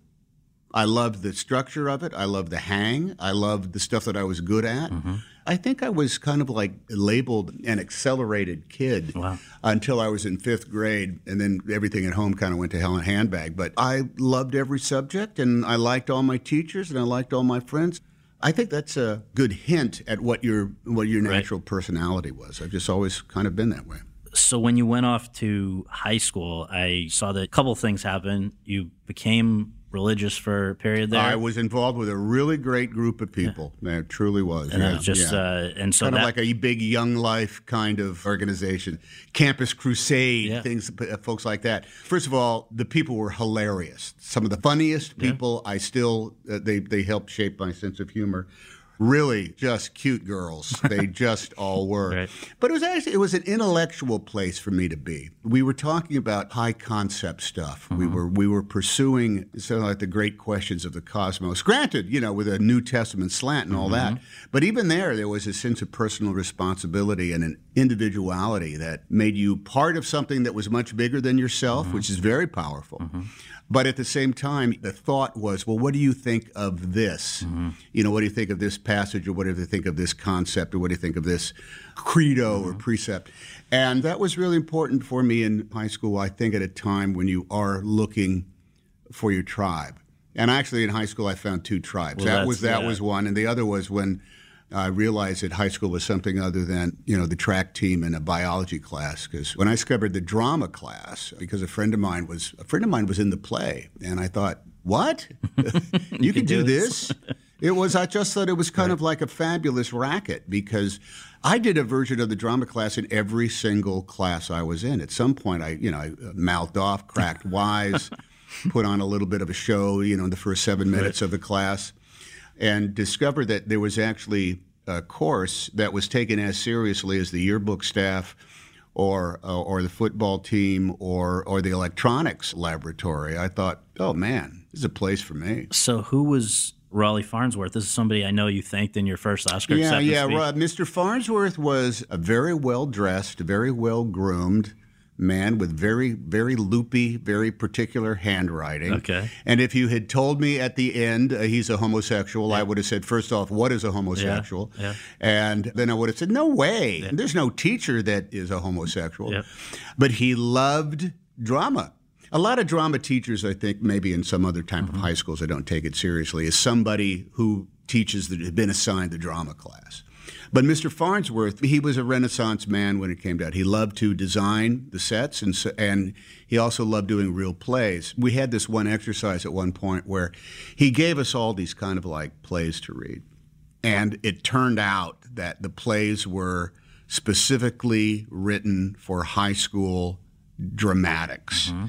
I loved the structure of it. I loved the hang. I loved the stuff that I was good at. Mm-hmm. I think I was kind of like labeled an accelerated kid Wow. until I was in fifth grade, and then everything at home kind of went to hell in a handbag. But I loved every subject, and I liked all my teachers, and I liked all my friends. I think that's a good hint at what your what your natural personality was. I've just always kind of been that way. So when you went off to high school, I saw that a couple things happened. You became religious for a period there. I was involved with a really great group of people. It truly was. and yeah, it was just yeah. uh, and so kind that, of like a big young life kind of organization, Campus Crusade, Yeah. things, uh, folks like that. First of all, the people were hilarious. Some of the funniest people. I still uh, they they helped shape my sense of humor. Really, just cute girls. They just all were. Right. But it was actually it was an intellectual place for me to be. We were talking about high concept stuff. We Mm-hmm. were we were pursuing sort of like the great questions of the cosmos. Granted, you know, with a New Testament slant and all that. Mm-hmm. But even there, there was a sense of personal responsibility and an individuality that made you part of something that was much bigger than yourself, Mm-hmm. which is very powerful. But at the same time, the thought was, well, what do you think of this? Mm-hmm. You know, what do you think of this passage, or what do you think of this concept, or what do you think of this credo Mm-hmm. or precept? And that was really important for me in high school, I think, at a time when you are looking for your tribe. And actually, in high school, I found two tribes. Well, that was that yeah. was one, and the other was when I realized that high school was something other than you know the track team and a biology class. Because when I discovered the drama class, because a friend of mine was a friend of mine was in the play, and I thought, what? you can do do this? It was. I just thought it was kind of like a fabulous racket because I did a version of the drama class in every single class I was in. At some point, I you know I uh, mouthed off, cracked wise, put on a little bit of a show. You know, in the first seven minutes of the class and discovered that there was actually a course that was taken as seriously as the yearbook staff or uh, or the football team or or the electronics laboratory. I thought, oh man, this is a place for me. so who was Rawley Farnsworth? This is somebody I know you thanked in your first Oscar Yeah, yeah. speech. Mr. Farnsworth was a very well dressed, very well groomed, man with very, very loopy, very particular handwriting. Okay. And if you had told me at the end uh, he's a homosexual, I would have said, first off, what is a homosexual? Yeah. And then I would have said, no way. There's no teacher that is a homosexual. Yep. But he loved drama. A lot of drama teachers, I think, maybe in some other type Mm-hmm. of high schools that don't take it seriously, is somebody who teaches that had been assigned the drama class. But Mr. Farnsworth, he was a Renaissance man when it came down. He loved to design the sets, and so, and he also loved doing real plays. We had this one exercise at one point where he gave us all these kind of like plays to read, and it turned out that the plays were specifically written for high school dramatics. Mm-hmm.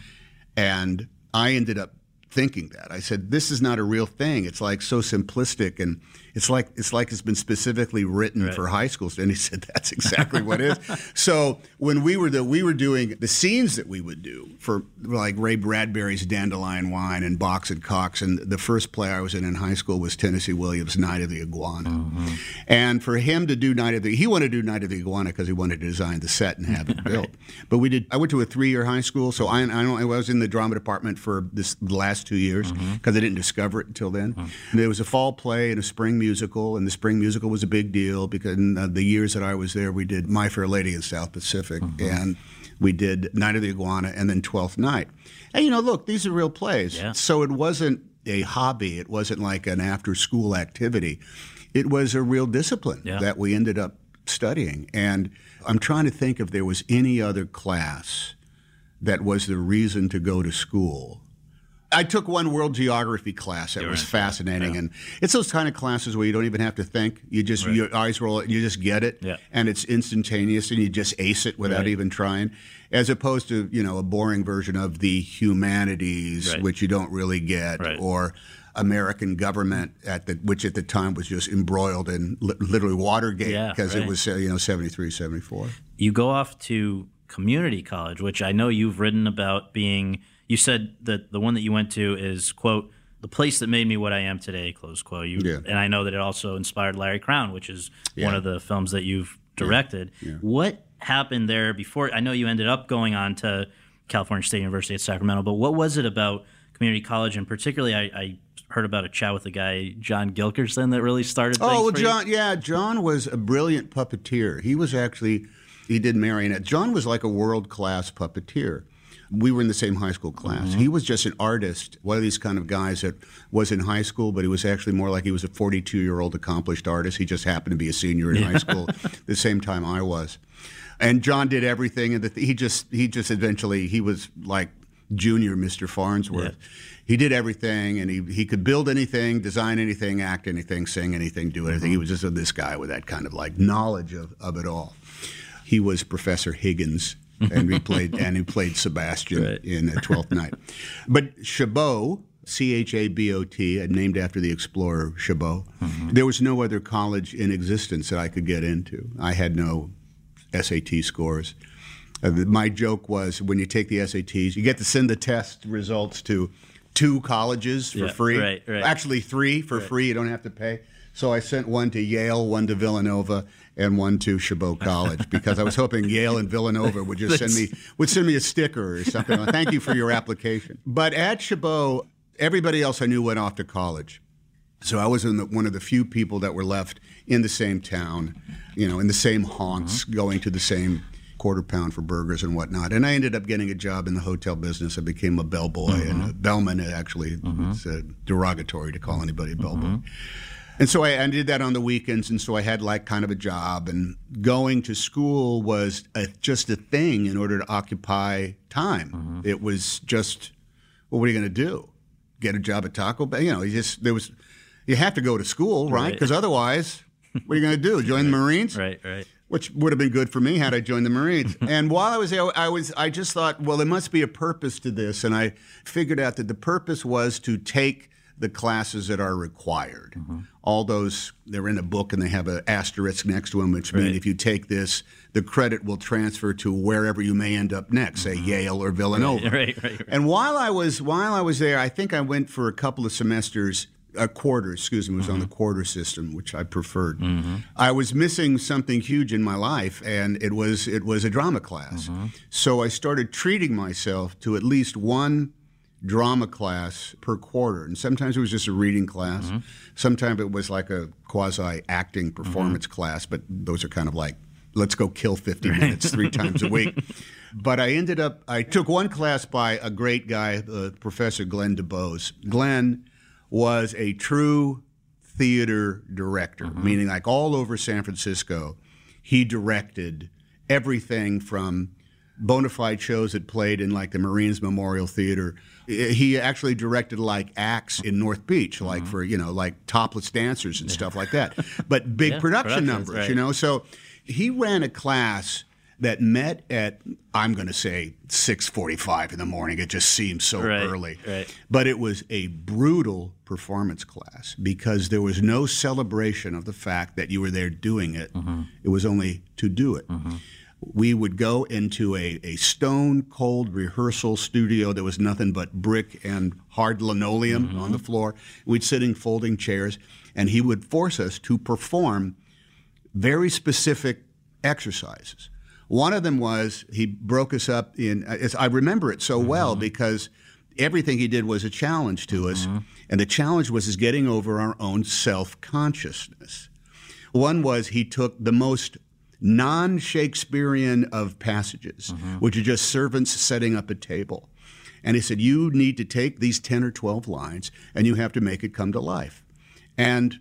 And I ended up thinking that. I said, this is not a real thing. It's like so simplistic and it's like it's like it's been specifically written for high schools. And he said, that's exactly what it is. So when we were the we were doing the scenes that we would do for like Ray Bradbury's Dandelion Wine and Box and Cox, and the first play I was in in high school was Tennessee Williams' Night of the Iguana. Mm-hmm. And for him to do Night of the he wanted to do Night of the Iguana because he wanted to design the set and have it built. But we did. I went to a three year high school, so I, I, I was in the drama department for this the last two years mm-hmm. because I didn't discover it until then. And there was a fall play and a spring musical, and the spring musical was a big deal because in uh, the years that I was there, we did My Fair Lady in South Pacific and. We did Night of the Iguana and then Twelfth Night. And you know, look, these are real plays. Yeah. So it wasn't a hobby. It wasn't like an after school activity. It was a real discipline Yeah. that we ended up studying. And I'm trying to think if there was any other class that was the reason to go to school. I took one world geography class that was fascinating, and it's those kind of classes where you don't even have to think. You just your eyes roll, and you just get it, Yeah. and it's instantaneous, and you just ace it without Right. even trying. As opposed to you know a boring version of the humanities, Right. which you don't really get, Right. or American government at the which at the time was just embroiled in li- literally Watergate Yeah, because right. it was you know 73, 74. you go off to community college, which I know you've written about being. You said that the one that you went to is quote the place that made me what I am today. Close quote. You Yeah. and I know that it also inspired Larry Crowne, which is one of the films that you've directed. What happened there before? I know you ended up going on to California State University at Sacramento, but what was it about community college, and particularly I. I Heard about a chat with the guy John Gilkerson that really started. Oh, well, for you? John, yeah, John was a brilliant puppeteer. He was actually, he did marionette. John was like a world class puppeteer. We were in the same high school class. Mm-hmm. He was just an artist, one of these kind of guys that was in high school, but he was actually more like he was a 42 year old accomplished artist. He just happened to be a senior in high school the same time I was. And John did everything, and the, he just he just eventually he was like junior Mr. Farnsworth. He did everything, and he he could build anything, design anything, act anything, sing anything, do anything. He was just this guy with that kind of like knowledge of, of it all. He was Professor Higgins, and he played and he played Sebastian Right. in uh, Twelfth Night. But Chabot, C H A B O T, uh, named after the explorer Chabot. There was no other college in existence that I could get into. I had no SAT scores. Uh, the- my joke was when you take the SATs, you get to send the test results to two colleges for Yeah, free. right, right. Actually, three for free. You don't have to pay. So I sent one to Yale, one to Villanova, and one to Chabot College because I was hoping Yale and Villanova would just send me would send me a sticker or something. Like, Thank you for your application. But at Chabot, everybody else I knew went off to college. So I was in the, one of the few people that were left in the same town, you know, in the same haunts, uh-huh. going to the same quarter pound for burgers and whatnot. And I ended up getting a job in the hotel business. I became a bellboy, and a bellman actually uh-huh. it's uh, derogatory to call anybody a bellboy. And so I, I did that on the weekends, and so I had like kind of a job, and going to school was a, just a thing in order to occupy time. Mm-hmm. It was just, well, what are you going to do? Get a job at Taco Bell? You know, you just there was, you have to go to school, right? Right. Because otherwise, what are you going to do? Join the Marines? Right, right. which would have been good for me had I joined the Marines. and while I was there, I was I just thought, well, there must be a purpose to this, and I figured out that the purpose was to take the classes that are required. Mm-hmm. All those they're in a book and they have an asterisk next to them, which Right. if you take this, the credit will transfer to wherever you may end up next, say Yale or Villanova. Mm-hmm. Right, right, right. And while I was while I was there, I think I went for a couple of semesters a quarter, excuse me, was on the quarter system, which I preferred. I was missing something huge in my life, and it was it was a drama class. So I started treating myself to at least one drama class per quarter, and sometimes it was just a reading class. Mm-hmm. Sometimes it was like a quasi acting mm-hmm. performance class, but those are kind of like let's go kill 50 minutes three times a week. But I ended up, I took one class by a great guy, uh, Professor Glenn DeBose. Glenn was a true theater director, mm-hmm. meaning like all over San Francisco, he directed everything from bona fide shows that played in like the Marines Memorial Theater. He actually directed like acts in North Beach, like for, you know, like topless dancers and stuff like that. But big Yeah, production numbers, right. you know. So he ran a class that met at I'm going to say 6:45 in the morning. It just seemed so Right, early. right. But it was a brutal performance class because there was no celebration of the fact that you were there doing it. Mm-hmm. It was only to do it. We would go into a, a stone cold rehearsal studio that was nothing but brick and hard linoleum Mm-hmm. on the floor. We'd sit in folding chairs, and he would force us to perform very specific exercises. One of them was he broke us up in. I remember it so well because everything he did was a challenge to us, and the challenge was is getting over our own self consciousness. One was he took the most non Shakespearean of passages, mm-hmm. which are just servants setting up a table. And he said, You need to take these 10 or 12 lines and you have to make it come to life. And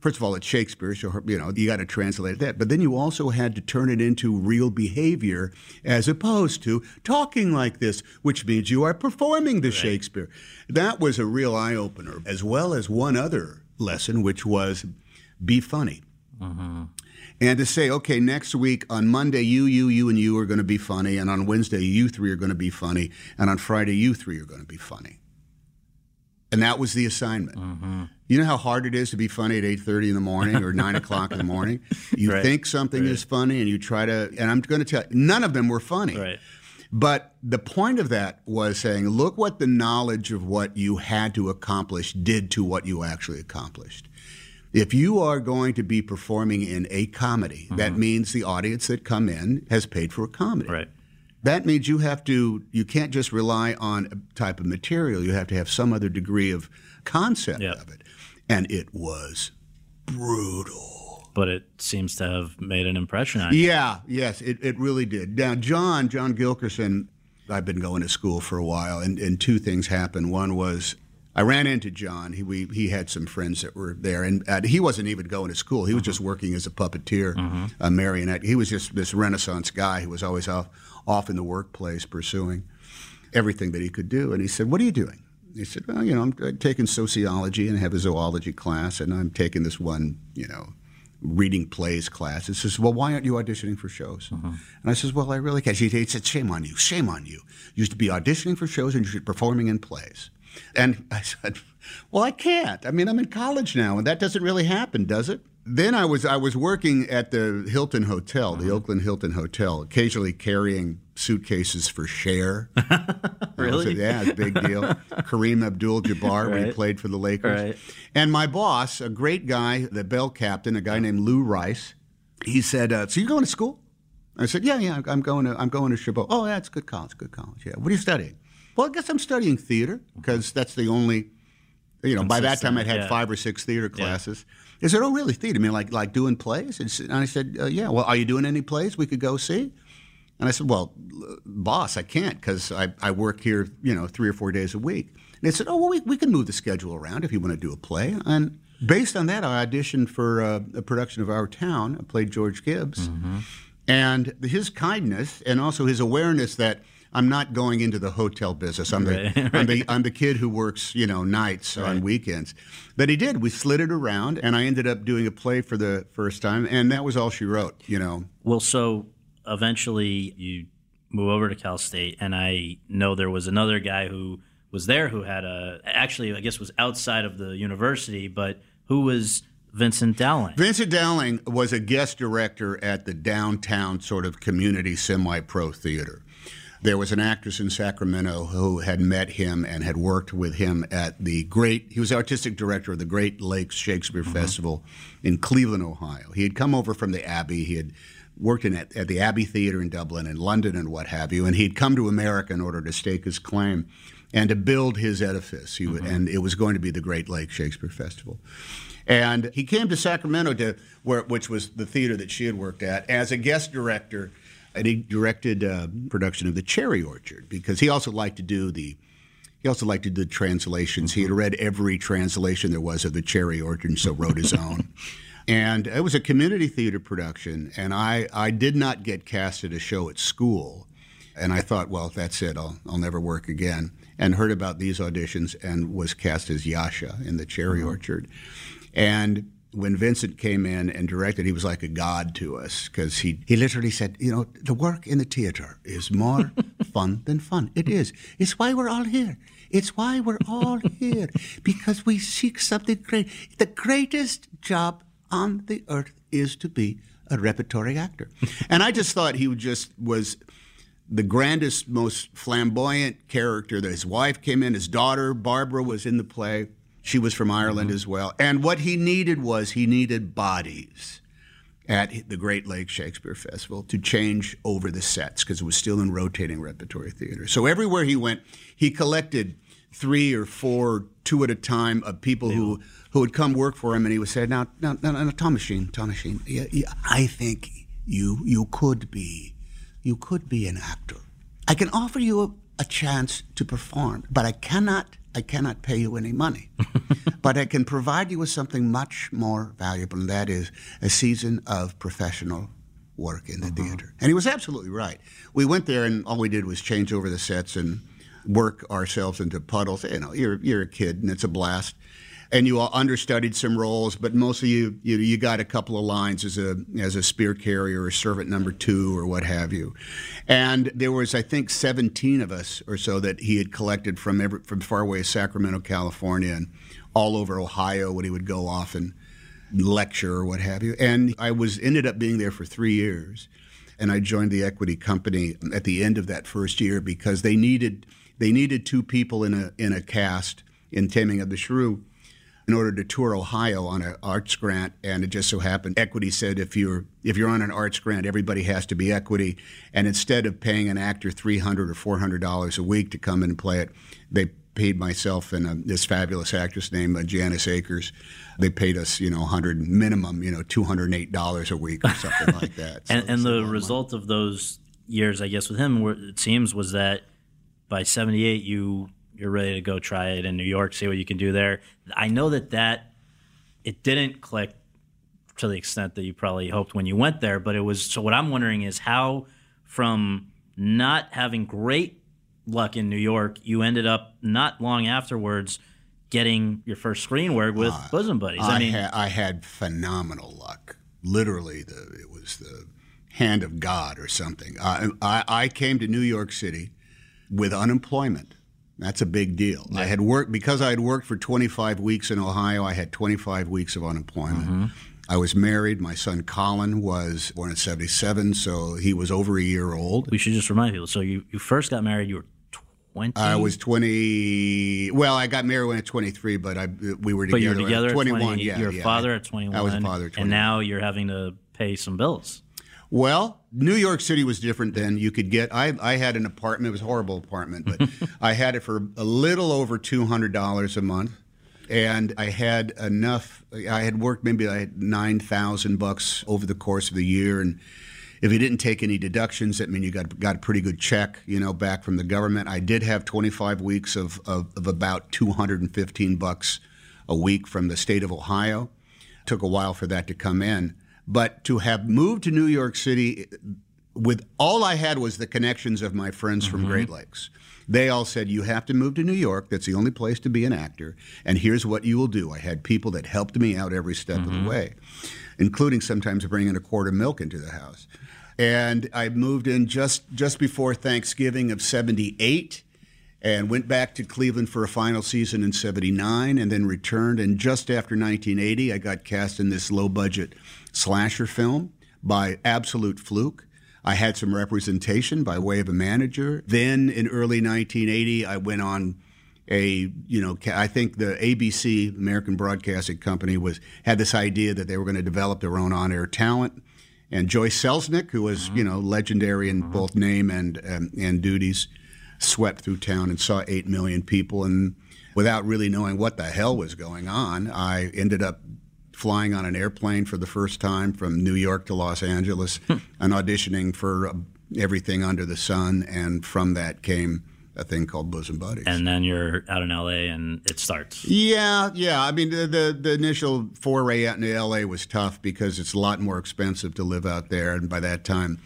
first of all, it's Shakespeare, so you know you got to translate that. But then you also had to turn it into real behavior, as opposed to talking like this, which means you are performing the Shakespeare. That was a real eye opener, as well as one other lesson, which was be funny. Mm-hmm. And to say, okay, next week on Monday, you, you, you, and you are going to be funny, and on Wednesday, you three are going to be funny, and on Friday, you three are going to be funny. And that was the assignment. Mm-hmm. You know how hard it is to be funny at eight thirty in the morning or nine o'clock in the morning. You Right. think something is funny, and you try to. And I'm going to tell you, none of them were funny. Right. But the point of that was saying, look what the knowledge of what you had to accomplish did to what you actually accomplished. If you are going to be performing in a comedy, that mm-hmm. means the audience that come in has paid for a comedy. Right. That means you have to, you can't just rely on a type of material. You have to have some other degree of concept Yeah. of it. And it was brutal. But it seems to have made an impression on you. Yeah, yes, it, it really did. Now, John, John Gilkerson, I've been going to school for a while, and, and two things happened. One was I ran into John. He, we, he had some friends that were there, and uh, he wasn't even going to school. He was just working as a puppeteer, a marionette. He was just this Renaissance guy who was always off, off in the workplace pursuing everything that he could do. And he said, What are you doing? He said, Well, you know, I'm uh, taking sociology and have a zoology class, and I'm taking this one, you know, reading plays class. He says, Well, why aren't you auditioning for shows? And I says, Well, I really can't. He he said, Shame on you. Shame on you. You used to be auditioning for shows and you should be performing in plays. And I said, Well, I can't. I mean, I'm in college now, and that doesn't really happen, does it? Then I was I was working at the Hilton Hotel, the Oakland Hilton Hotel, occasionally carrying suitcases for Cher. Really? yeah, it's a big deal. Kareem Abdul-Jabbar, when he played for the Lakers. Right. And my boss, a great guy, the bell captain, a guy named Lou Rice, he said, uh, "So you're going to school?" I said, "Yeah, yeah, I'm going to I'm going to Chabot." Oh, yeah, it's good college, good college. Yeah. What are you studying? Well, I guess I'm studying theater because that's the only, you know, by that time I'd had yeah. five or six theater classes. He said, "Oh, really? Theater? I mean, like like doing plays?" And I said, uh, "Yeah." Well, are you doing any plays we could go see? And I said, "Well, boss, I can't because I, I work here, you know, three or four days a week." And they said, "Oh, well, we, we can move the schedule around if you want to do a play." And based on that, I auditioned for uh, a production of Our Town. I played George Gibbs, and his kindness and also his awareness that I'm not going into the hotel business. I'm the Right, I'm the I'm the kid who works, you know, nights on weekends. But he did. We slid it around, and I ended up doing a play for the first time, and that was all she wrote. You know. Well, so eventually you move over to Cal State, and I know there was another guy who was there who had a actually I guess was outside of the university, but who was Vincent Dowling. Vincent Dowling was a guest director at the downtown sort of community semi pro theater. There was an actress in Sacramento who had met him and had worked with him at the great, he was artistic director of the Great Lakes Shakespeare mm-hmm. Festival in Cleveland, Ohio. He had come over from the Abbey. He had worked in at, at the Abbey Theater in Dublin and London and what have you, and he'd come to America in order to stake his claim and to build his edifice. He, would- mm-hmm. And it was going to be the Great Lakes Shakespeare Festival. And he came to Sacramento, to where, which was the theater that she had worked at, as a guest director. And he directed uh, production of The Cherry Orchard because he also liked to do the he also liked to do the translations. He had read every translation there was of The Cherry Orchard, and so wrote his own. And it was a community theater production, and I, I did not get cast at a show at school. And I thought, well, that's it. I'll, I'll never work again. And heard about these auditions and was cast as Yasha in The Cherry Orchard. And when Vincent came in and directed, he was like a god to us because he, he literally said, you know, the work in the theater is more fun than fun. It is. It's why we're all here. It's why we're all here because we seek something great. The greatest job on the earth is to be a repertory actor. and I just thought he would just was the grandest, most flamboyant character. That his wife came in, his daughter Barbara was in the play. She was from Ireland mm-hmm. as well. And what he needed was he needed bodies at the Great Lakes Shakespeare Festival to change over the sets because it was still in rotating repertory theater. So everywhere he went, he collected three or four, two at a time, of people who who would come work for him, and he would say, "Now, now, now, now Tom Machine, Tom Machine, yeah, yeah, I think you you could be, you could be an actor. I can offer you a, a chance to perform, but I cannot." I cannot pay you any money, but I can provide you with something much more valuable, and that is a season of professional work in the uh-huh. theater. And he was absolutely right. We went there, and all we did was change over the sets and work ourselves into puddles. You know, you're you're a kid, and it's a blast. And you all understudied some roles, but mostly you, you you got a couple of lines as a as a spear carrier or servant number two or what have you. And there was, I think, 17 of us or so that he had collected from every, from far away Sacramento, California, and all over Ohio when he would go off and lecture or what have you. And I was ended up being there for three years, and I joined the equity company at the end of that first year because they needed they needed two people in a in a cast in Taming of the Shrew in order to tour Ohio on an arts grant, and it just so happened Equity said if you're if you're on an arts grant, everybody has to be Equity, and instead of paying an actor three hundred or four hundred dollars a week to come in and play it, they paid myself and uh, this fabulous actress named uh, Janice Akers. They paid us, you know, hundred minimum, you know, two hundred and eight dollars a week or something like that. So and and it's a lot the of money. result of those years, I guess, with him, were, it seems, was that by '78 you you're ready to go try it in New York, see what you can do there. I know that that it didn't click to the extent that you probably hoped when you went there, but it was. So what I'm wondering is how, from not having great luck in New York, you ended up not long afterwards getting your first screen work with uh, Bosom Buddies. I, I mean, ha- I had phenomenal luck. Literally, the it was the hand of God or something. I, I, I came to New York City with unemployment. That's a big deal. I had worked because I had worked for 25 weeks in Ohio. I had 25 weeks of unemployment. Mm-hmm. I was married. My son Colin was born in '77, so he was over a year old. we should just remind people. So you, you first got married. You were 20. I was 20. Well, I got married when I was 23, but I we were together. But you were together at at 21. 20. Yeah, you're a yeah. father at 21. I was a father at 21. And now you're having to pay some bills. Well, New York City was different then. You could get. I, I had an apartment. It was a horrible apartment, but I had it for a little over two hundred dollars a month, and I had enough. I had worked maybe I had nine thousand bucks over the course of the year, and if you didn't take any deductions, that mean you got got a pretty good check, you know, back from the government. I did have twenty five weeks of, of of about two hundred and fifteen bucks a week from the state of Ohio. Took a while for that to come in. But to have moved to New York City with all I had was the connections of my friends from Great mm-hmm. Lakes. They all said, You have to move to New York. That's the only place to be an actor. And here's what you will do. I had people that helped me out every step of the mm-hmm. way, including sometimes bringing a quart of milk into the house. And I moved in just, just before Thanksgiving of 78 and went back to Cleveland for a final season in 79 and then returned. And just after 1980, I got cast in this low budget slasher film by absolute fluke. I had some representation by way of a manager. Then in early 1980, I went on a you know I think the ABC American Broadcasting Company was had this idea that they were going to develop their own on-air talent. And Joyce Selznick, who was you know legendary in both name and um, and duties, swept through town and saw eight million people. And without really knowing what the hell was going on, I ended up flying on an airplane for the first time from New York to Los Angeles and auditioning for uh, everything under the sun. And from that came a thing called Bosom Buddies. And then you're out in LA and it starts. Yeah, yeah. I mean, the, the, the initial foray out into LA was tough because it's a lot more expensive to live out there. And by that time,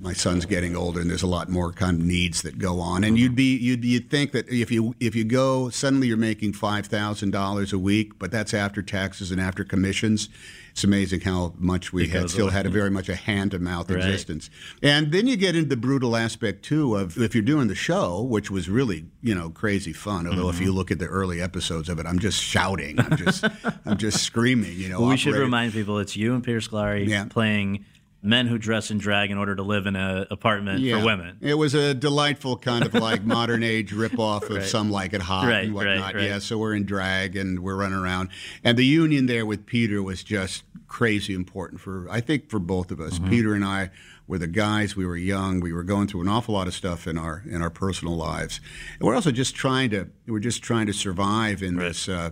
my son's getting older, and there's a lot more kind of needs that go on. And you'd be you'd you'd think that if you if you go suddenly you're making five thousand dollars a week, but that's after taxes and after commissions. It's amazing how much we had still had a very much a hand to mouth Right. existence. And then you get into the brutal aspect too of if you're doing the show, which was really you know crazy fun. Although if you mm-hmm. look at the early episodes of it, I'm just shouting, I'm just I'm just screaming. You know, Well, we should remind people it's you and Peter Scolari Yeah. playing men who dress in drag in order to live in an apartment Yeah. for women. It was a delightful kind of like modern age ripoff of Right. Some Like It Hot Right, and whatnot. right. Yeah, so we're in drag and we're running around. And the union there with Peter was just crazy important for, I think, for both of us. Mm-hmm. Peter and I were the guys. We were young. We were going through an awful lot of stuff in our in our personal lives. And we're also just trying to we're just trying to survive in this. Uh,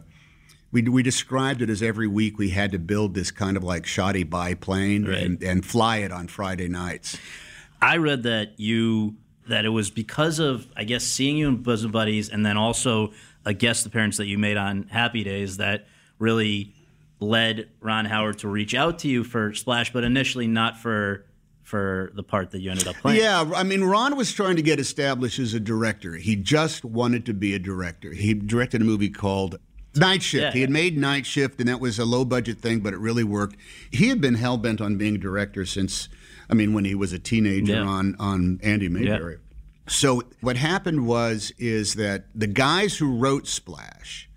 we, we described it as every week we had to build this kind of like shoddy biplane Right. and, and fly it on Friday nights. I read that you that it was because of I guess seeing you in Bosom Buddies and then also a guest appearance that you made on Happy Days that really led Ron Howard to reach out to you for Splash, but initially not for for the part that you ended up playing. Yeah, I mean, Ron was trying to get established as a director. He just wanted to be a director. He directed a movie called Night Shift. Yeah, he had yeah. made Night Shift, and that was a low budget thing, but it really worked. He had been hell bent on being a director since, I mean, when he was a teenager Yeah. on on Andy Mayberry. So what happened was is that the guys who wrote Splash,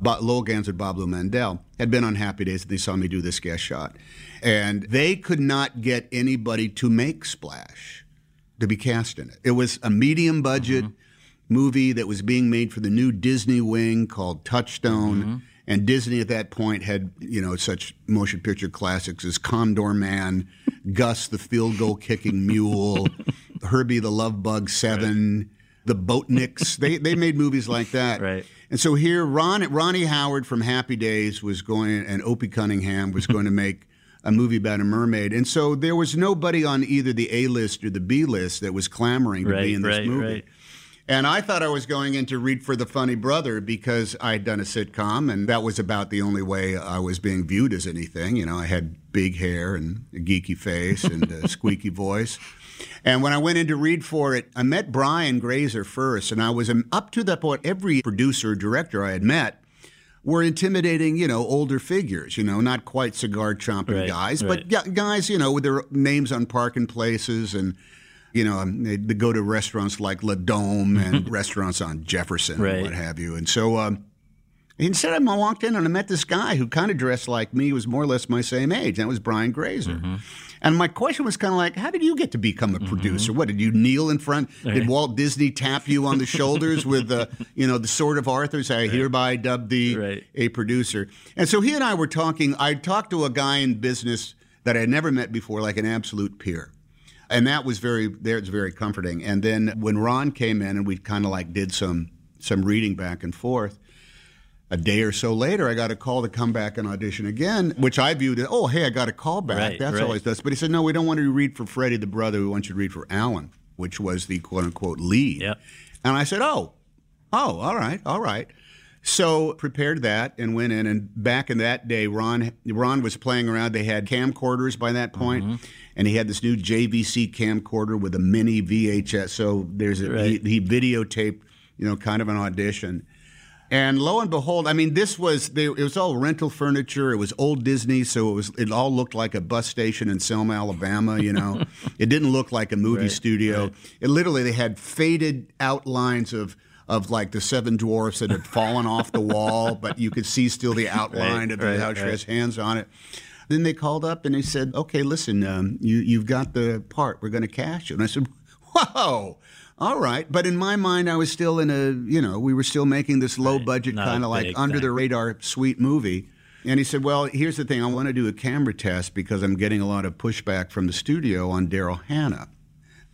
Lowell Ganz and Babaloo Mandel, had been on Happy Days and they saw me do this guest shot. And they could not get anybody to make Splash to be cast in it. It was a medium budget mm-hmm. Movie that was being made for the new Disney wing called Touchstone. Mm-hmm. And Disney at that point had, you know, such motion picture classics as Condorman, Gus the field goal kicking mule, Herbie the Love Bug Seven, the Boatniks. they they made movies like that. Right. And so here, Ron Ronnie Howard from Happy Days was going, and Opie Cunningham was going to make a movie about a mermaid. And so there was nobody on either the A list or the B list that was clamoring to Right, be in this right, movie. And I thought I was going in to read for the funny brother because I'd done a sitcom, and that was about the only way I was being viewed as anything. You know, I had big hair and a geeky face and a squeaky voice. And when I went in to read for it, I met Brian Grazer first, and I was up to that point. Every producer, director I had met were intimidating, you know, older figures. You know, not quite cigar chomping Right, guys, right. but guys, you know, with their names on parking places and. You know, um, they, go to restaurants like La Dome and restaurants on Jefferson Right. and what have you. And so um, instead, I walked in and I met this guy who kind of dressed like me, was more or less my same age. That was Brian Grazer. Mm-hmm. And my question was kind of like, how did you get to become a producer? What did you kneel in front? Did Walt Disney tap you on the shoulders with the, you know, the sword of Arthur? Say, I hereby dub thee Right. a producer. And so he and I were talking. I talked to a guy in business that I had never met before, like an absolute peer. And that was very, there it's very comforting. And then when Ron came in and we kind of like did some some reading back and forth, a day or so later, I got a call to come back and audition again, which I viewed as, oh, hey, I got a call back. Right, That's right. always this. But he said, no, we don't want you to read for Freddie the brother. We want you to read for Alan, which was the quote unquote lead. Yep. And I said, oh, oh, all right, all right. So prepared that and went in. And back in that day, Ron Ron was playing around. They had camcorders by that point, Mm-hmm. And he had this new JVC camcorder with a mini VHS. So there's a, Right. he, he videotaped, you know, kind of an audition. And lo and behold, I mean, this was they, it was all rental furniture. It was old Disney, so it was it all looked like a bus station in Selma, Alabama. You know, it didn't look like a movie Right, studio. right. It literally they had faded outlines of of like the seven dwarfs that had fallen off the wall, but you could see still the outline Right, of the right, how she has hands on it. Then they called up and they said, "Okay, listen, um, you you've got the part. We're going to cash you." And I said, "Whoa." All right, but in my mind, I was still in a, you know, we were still making this low budget not kind of like big under the radar sweet movie. And he said, Well, here's the thing. I want to do a camera test because I'm getting a lot of pushback from the studio on Daryl Hannah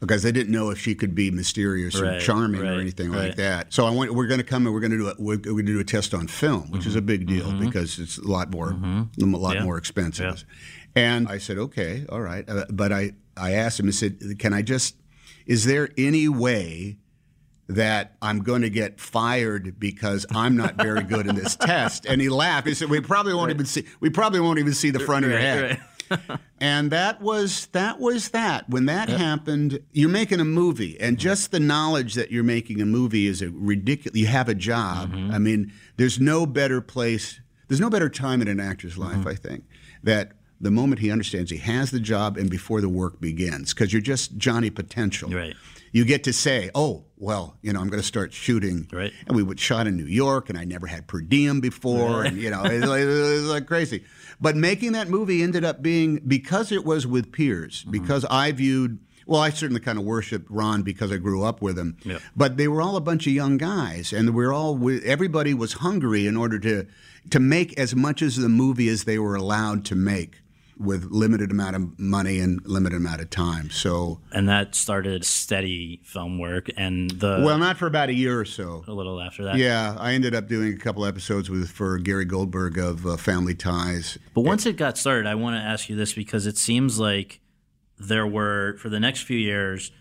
because they didn't know if she could be mysterious or Right, charming or anything right. like that. So I went, we're going to come and we're going to do a, we're going to do a test on film, which is a big deal Mm-hmm. because it's a lot more a lot Yeah. more expensive. Yeah. And I said, okay, all right. Uh, but I, I asked him, I said, can I just, is there any way that I'm going to get fired because I'm not very good in this test? And he laughed. He said, we probably won't even see, we probably won't even see the front of your head. right. And that was that was that. When that happened, you're making a movie, and mm-hmm. just the knowledge that you're making a movie is a ridiculous. You have a job. Mm-hmm. I mean, there's no better place. There's no better time in an actor's life, mm-hmm. I think, that the moment he understands he has the job and before the work begins, because you're just Johnny Potential. Right. You get to say, "Oh, well, you know, I'm going to start shooting." Right. And we would shot in New York, and I never had per diem before, and you know, it, was like- it was like crazy. But making that movie ended up being because it was with peers, Mm-hmm. because I viewed. Well, I certainly kind of worshipped Ron because I grew up with him. Yeah. But they were all a bunch of young guys, and we are all everybody was hungry in order to to make as much as the movie as they were allowed to make with limited amount of money and limited amount of time. So, and that started steady film work, and the well, not for about a year or so. a little after that. Yeah, I ended up doing a couple episodes with for Gary Goldberg of uh, Family Ties. But once it got started, I want to ask you this because it seems like there were for the next few years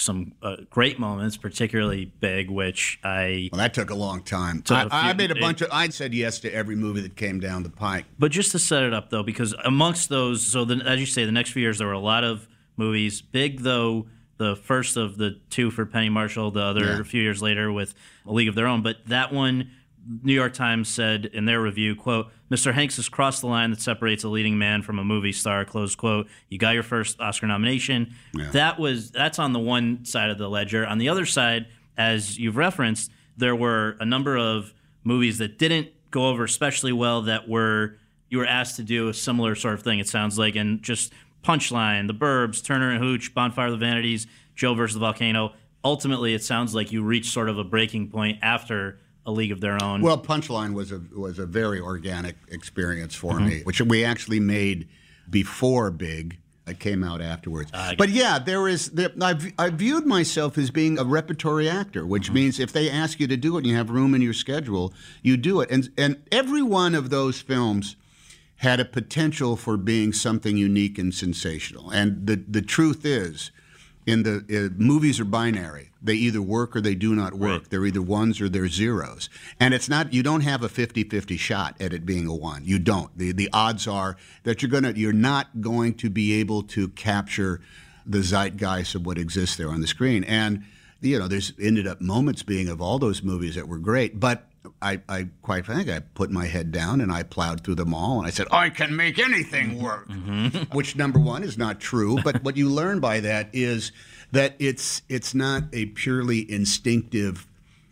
some uh, great moments, particularly big, which I. Well, that took a long time. I, a few- I made a bunch of. I'd said yes to every movie that came down the pike. But just to set it up though, because amongst those, so the, as you say, the next few years there were a lot of movies. Big though, the first of the two for Penny Marshall, the other Yeah. a few years later with A League of Their Own. But that one, New York Times said in their review, "quote Mr. Hanks has crossed the line that separates a leading man from a movie star." Close quote. You got your first Oscar nomination. That was that's on the one side of the ledger. On the other side, as you've referenced, there were a number of movies that didn't go over especially well that were you were asked to do a similar sort of thing. It sounds like and just Punchline, The Burbs, Turner and Hooch, Bonfire of the Vanities, Joe versus the Volcano. Ultimately, it sounds like you reached sort of a breaking point after A League of Their Own. Well, Punchline was a was a very organic experience for Mm-hmm. me, which we actually made before Big. It came out afterwards. Ah, but yeah, there is. There, I, I viewed myself as being a repertory actor, which Mm-hmm. means if they ask you to do it and you have room in your schedule, you do it. And and every one of those films had a potential for being something unique and sensational. And the the truth is, in the uh, movies are binary. They either work or they do not work. Right. They're either ones or they're zeros. And it's not you don't have a 50-50 shot at it being a one. You don't. The the odds are that you're going to you're not going to be able to capture the zeitgeist of what exists there on the screen. And you know, there's ended up moments being of all those movies that were great, but I, I quite frankly, I put my head down and I plowed through them all, and I said, I can make anything mm-hmm. work. Mm-hmm. Which number one is not true, but what you learn by that is that it's it's not a purely instinctive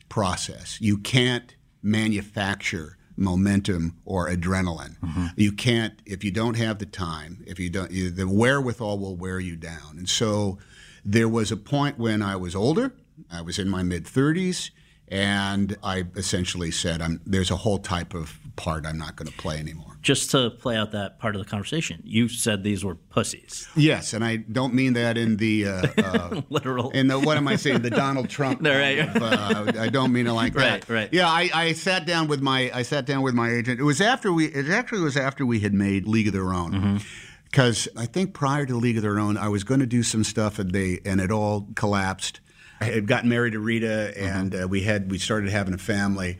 process. You can't manufacture momentum or adrenaline. Mm-hmm. You can't if you don't have the time. If you don't, you, the wherewithal will wear you down. And so there was a point when I was older. I was in my mid 30s. And I essentially said, I'm, "There's a whole type of part I'm not going to play anymore." just to play out that part of the conversation, you said these were pussies. Yes, and I don't mean that in the uh, uh, Literal. in the what am I saying? The Donald Trump. No, right. of, uh, I don't mean it like that. Right, right. Yeah, I, I sat down with my I sat down with my agent. It was after we. It actually was after we had made League of Their Own. Mm-hmm. Because I think prior to League of Their Own, I was going to do some stuff, and they and it all collapsed. I had gotten married to Rita, and mm-hmm. uh, we had we started having a family,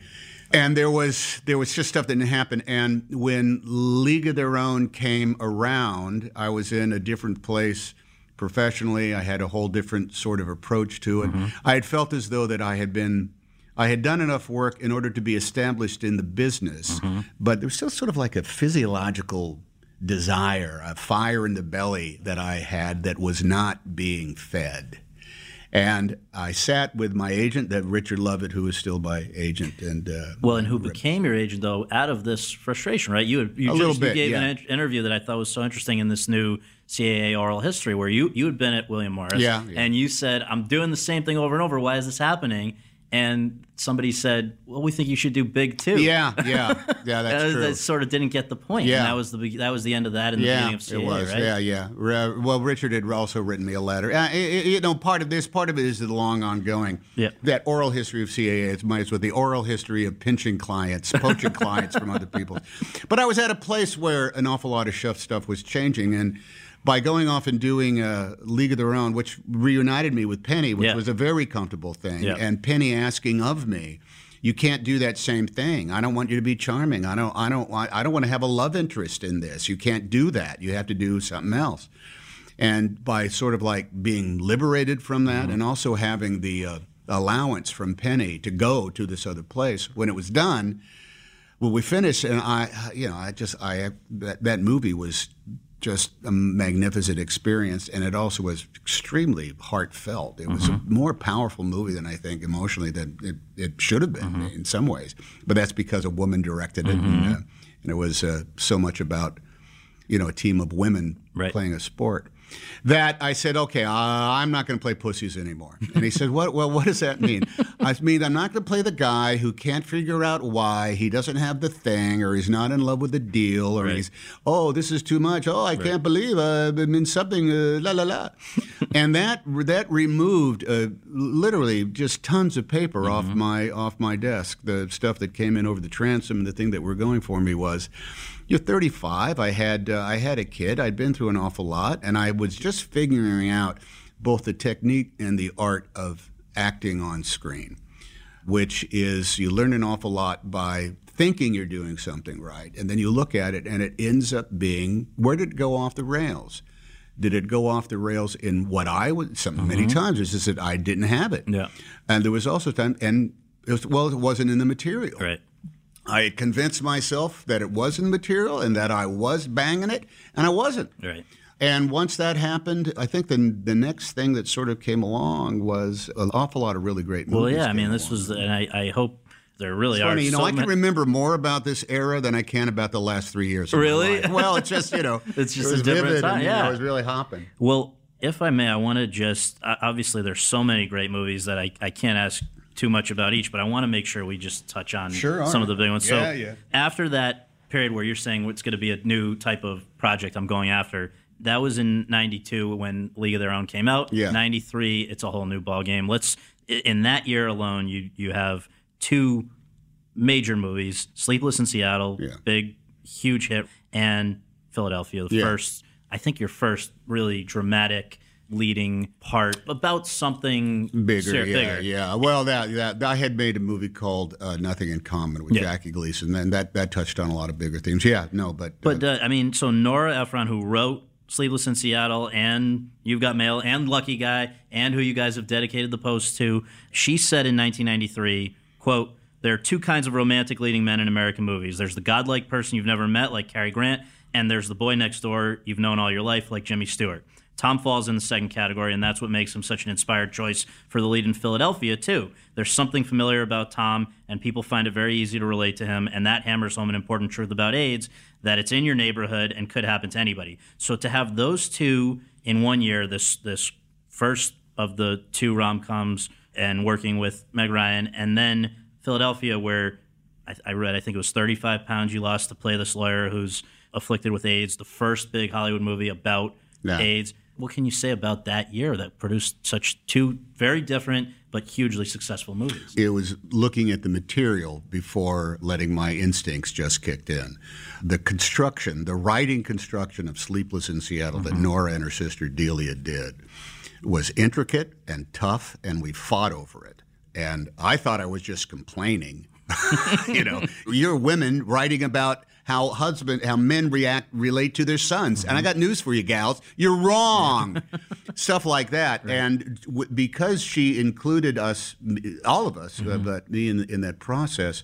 and there was there was just stuff that didn't happen. And when League of Their Own came around, I was in a different place professionally. I had a whole different sort of approach to it. Mm-hmm. I had felt as though that I had been. I had done enough work in order to be established in the business, mm-hmm. but there was still sort of like a physiological desire, a fire in the belly that I had that was not being fed. And I sat with my agent, that Richard Lovett, who is still my agent, and uh, Well, and who became your agent though out of this frustration, right? You had, you just bit, gave an yeah. in- interview that I thought was so interesting in this new CAA oral history where you you had been at William Morris, Yeah, yeah. and you said, "I'm doing the same thing over and over. Why is this happening?" And somebody said, "Well, we think you should do big too." yeah, yeah, yeah, that's that, true. that sort of didn't get the point. Yeah. and that was the that was the end of that in the yeah, beginning of CAA, it was. right? Yeah, yeah. Well, Richard had also written me a letter. Uh, i- i- you know, part of this, part of it is the long ongoing. Yeah. That oral history of CAA is might as well the oral history of pinching clients, poaching clients from other people. But I was at a place where an awful lot of chef stuff was changing, and by going off and doing a League of Their Own, which reunited me with Penny, which Yeah. was a very comfortable thing, Yeah. and Penny asking of me. You can't do that same thing. I don't want you to be charming. I don't. I don't. want- I don't want to have a love interest in this. You can't do that. You have to do something else. And by sort of like being liberated from that, Mm-hmm. and also having the uh, allowance from Penny to go to this other place, when it was done, when we finished, and I, you know, I just, I that, that movie was just a magnificent experience, and it also was extremely heartfelt. It was a more powerful movie than I think emotionally than it, it should have been in some ways. But that's because a woman directed it, and, uh, and it was uh, so much about, you know, a team of women Right. playing a sport. That I said, okay, uh, I'm not going to play pussies anymore. And he said, what? Well, what does that mean? I mean, I'm not going to play the guy who can't figure out why he doesn't have the thing, or he's not in love with the deal, or Right. he's, oh, this is too much. Oh, I can't believe uh, I'm in something. Uh, la la la. and that that removed uh, literally just tons of paper off my off my desk. The stuff that came in over the transom, and the thing that were going for me was. You're 35. I had uh, I had a kid. I'd been through an awful lot, and I was just figuring out both the technique and the art of acting on screen, which is you learn an awful lot by thinking you're doing something right, and then you look at it, and it ends up being where did it go off the rails? Did it go off the rails in what I would? Some many times it's just that I didn't have it. Yeah. and there was also time, and it was, well, it wasn't in the material. Right. I had convinced myself that it wasn't material and that I was banging it, and I wasn't. Right. And once that happened, I think the the next thing that sort of came along was an awful lot of really great movies. Well, yeah. I mean, this along. was, and I, I hope there really It's are. funny, you know, so I can many- remember more about this era than I can about the last three years. Really? Well, it's just you know, It's just it a different time, and, you know, yeah. it was really hopping. Well, if I may, I want to just obviously there's so many great movies that I, I can't ask too much about each, but I want to make sure we just touch on Sure, some of the big ones. Yeah, so yeah. after that period where you're saying it's going to be a new type of project I'm going after, that was in '92 when League of Their Own came out. Yeah. '93, it's a whole new ball game. Let's in that year alone, you you have two major movies: Sleepless in Seattle, Yeah. big, huge hit, and Philadelphia, the Yeah. first. I think your first really dramatic leading part about something Bigger, ser- yeah, bigger. yeah. Well, that, that I had made a movie called uh, Nothing in Common with Yeah. Jackie Gleason, and that that touched on a lot of bigger themes. Yeah, no, but But uh, I mean, so Nora Ephron, who wrote Sleepless in Seattle and You've Got Mail and Lucky Guy, and who you guys have dedicated the post to, she said in 1993, "quote There are two kinds of romantic leading men in American movies. There's the godlike person you've never met, like Cary Grant, and there's the boy next door you've known all your life, like Jimmy Stewart." Tom falls in the second category, and that's what makes him such an inspired choice for the lead in Philadelphia, too. There's something familiar about Tom, and people find it very easy to relate to him, and that hammers home an important truth about AIDS that it's in your neighborhood and could happen to anybody. So to have those two in one year, this this first of the two rom coms, and working with Meg Ryan, and then Philadelphia, where I, I read, I think it was 35 pounds you lost to play this lawyer who's afflicted with AIDS, the first big Hollywood movie about Yeah. AIDS. What can you say about that year that produced such two very different but hugely successful movies? it was looking at the material before letting my instincts just kicked in. The construction, the writing construction of Sleepless in Seattle that mm-hmm. Nora and her sister Delia did was intricate and tough, and we fought over it. And I thought I was just complaining. you know, you're women writing about how husband, how men react, relate to their sons. And I mm-hmm. got news for you, gals. You're wrong. Stuff like that. And w- because she included us, all of us, uh, mm-hmm. but me in, in that process,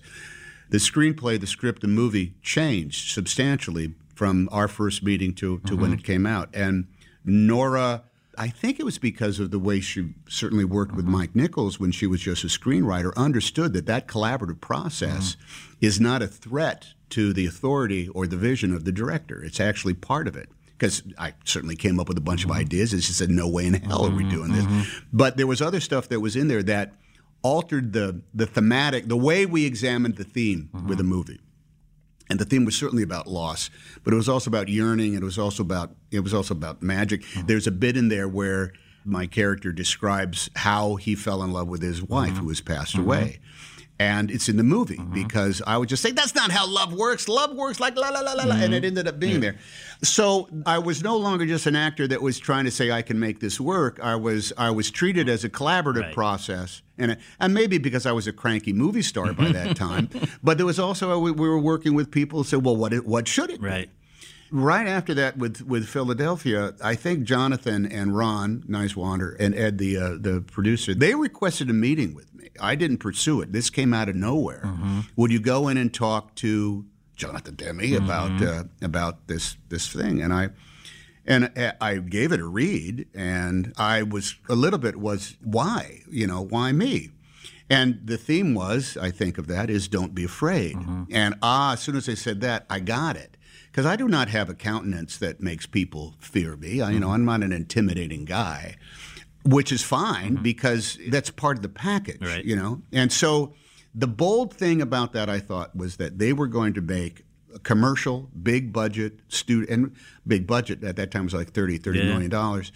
the screenplay, the script, the movie changed substantially from our first meeting to, to when mm-hmm. it came out. And Nora, I think it was because of the way she certainly worked with Mike Nichols when she was just a screenwriter, understood that that collaborative process is not a threat to the authority or the vision of the director. It's actually part of it. Because I certainly came up with a bunch of mm-hmm. ideas, and she said, "No way in hell are we mm-hmm. doing this." Mm-hmm. But there was other stuff that was in there that altered the the thematic, the way we examined the theme with a movie. And the theme was certainly about loss, but it was also about yearning. And it was also about it was also about magic. There's a bit in there where my character describes how he fell in love with his wife, who has passed away. And it's in the movie mm-hmm. because I would just say, that's not how love works. Love works like la la la la la. And it mm-hmm. ended up being there. So I was no longer just an actor that was trying to say, I can make this work. I was I was treated as a collaborative Right. process. And, and maybe because I was a cranky movie star by that time. But there was also, we, we were working with people who said, well, what, what should it be? Right. After that, with with Philadelphia, I think Jonathan and Ron Nyswaner and Ed, the uh, the producer, they requested a meeting with me. I didn't pursue it. This came out of nowhere. Would you go in and talk to Jonathan Demme about uh, about this this thing? And I and I- I gave it a read, and I was a little bit was why you know why me. And the theme was, I think of that, is don't be afraid. And ah, as soon as I said that, I got it. Because I do not have a countenance that makes people fear me. I, you know, mm-hmm. I'm not an intimidating guy, which is fine mm-hmm. because that's part of the package, Right. you know? And so the bold thing about that, I thought, was that they were going to make a commercial, big budget, student, and big budget at that time was like 30, 30 Yeah. million dollars.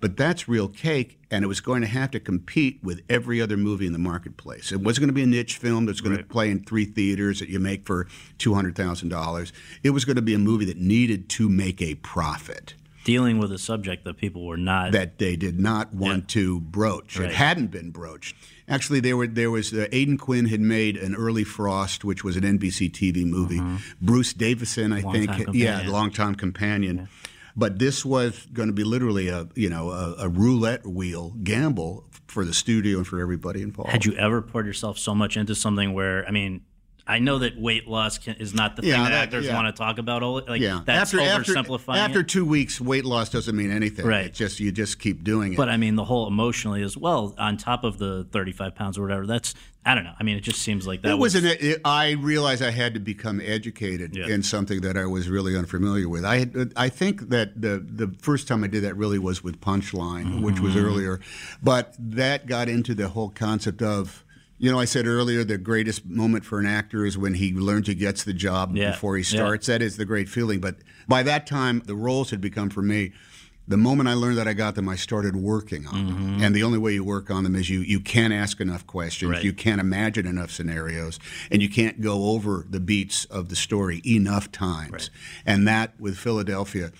But that's real cake, and it was going to have to compete with every other movie in the marketplace. It wasn't going to be a niche film that's going to play in three theaters that you make for two hundred thousand dollars. It was going to be a movie that needed to make a profit Dealing with a subject that people were not. that they did not want to broach. Right. It hadn't been broached. Actually, there were there was uh, Aidan Quinn had made an early Frost, which was an NBC TV movie. Bruce Davison, I think, Longtime yeah, companion. longtime companion. But this was going to be literally a you know a, a roulette wheel gamble for the studio and for everybody involved. Had you ever poured yourself so much into something where, I mean, I know that weight loss can, is not the Yeah, thing that, that- actors yeah. want to talk about. all- Like yeah, that's after after oversimplifying after it. two weeks, weight loss doesn't mean anything. Right. It's just you just keep doing it. But I mean, the whole emotionally as well, on top of the 35 pounds or whatever. That's I don't know. I mean, it just seems like that it was an. It, I realized I had to become educated Yeah. in something that I was really unfamiliar with. I had, I think that the the first time I did that really was with Punchline, which was Mm-hmm. earlier, but that got into the whole concept of. You know, I said earlier the greatest moment for an actor is when he learns he gets the job Yeah. before he Yeah. starts. That is the great feeling. But by that time, the roles had become for me. The moment I learned that I got them, I started working on them. Mm-hmm. And the only way you work on them is you you can't ask enough questions, Right. you can't imagine enough scenarios, and you can't go over the beats of the story enough times. And that with Philadelphia,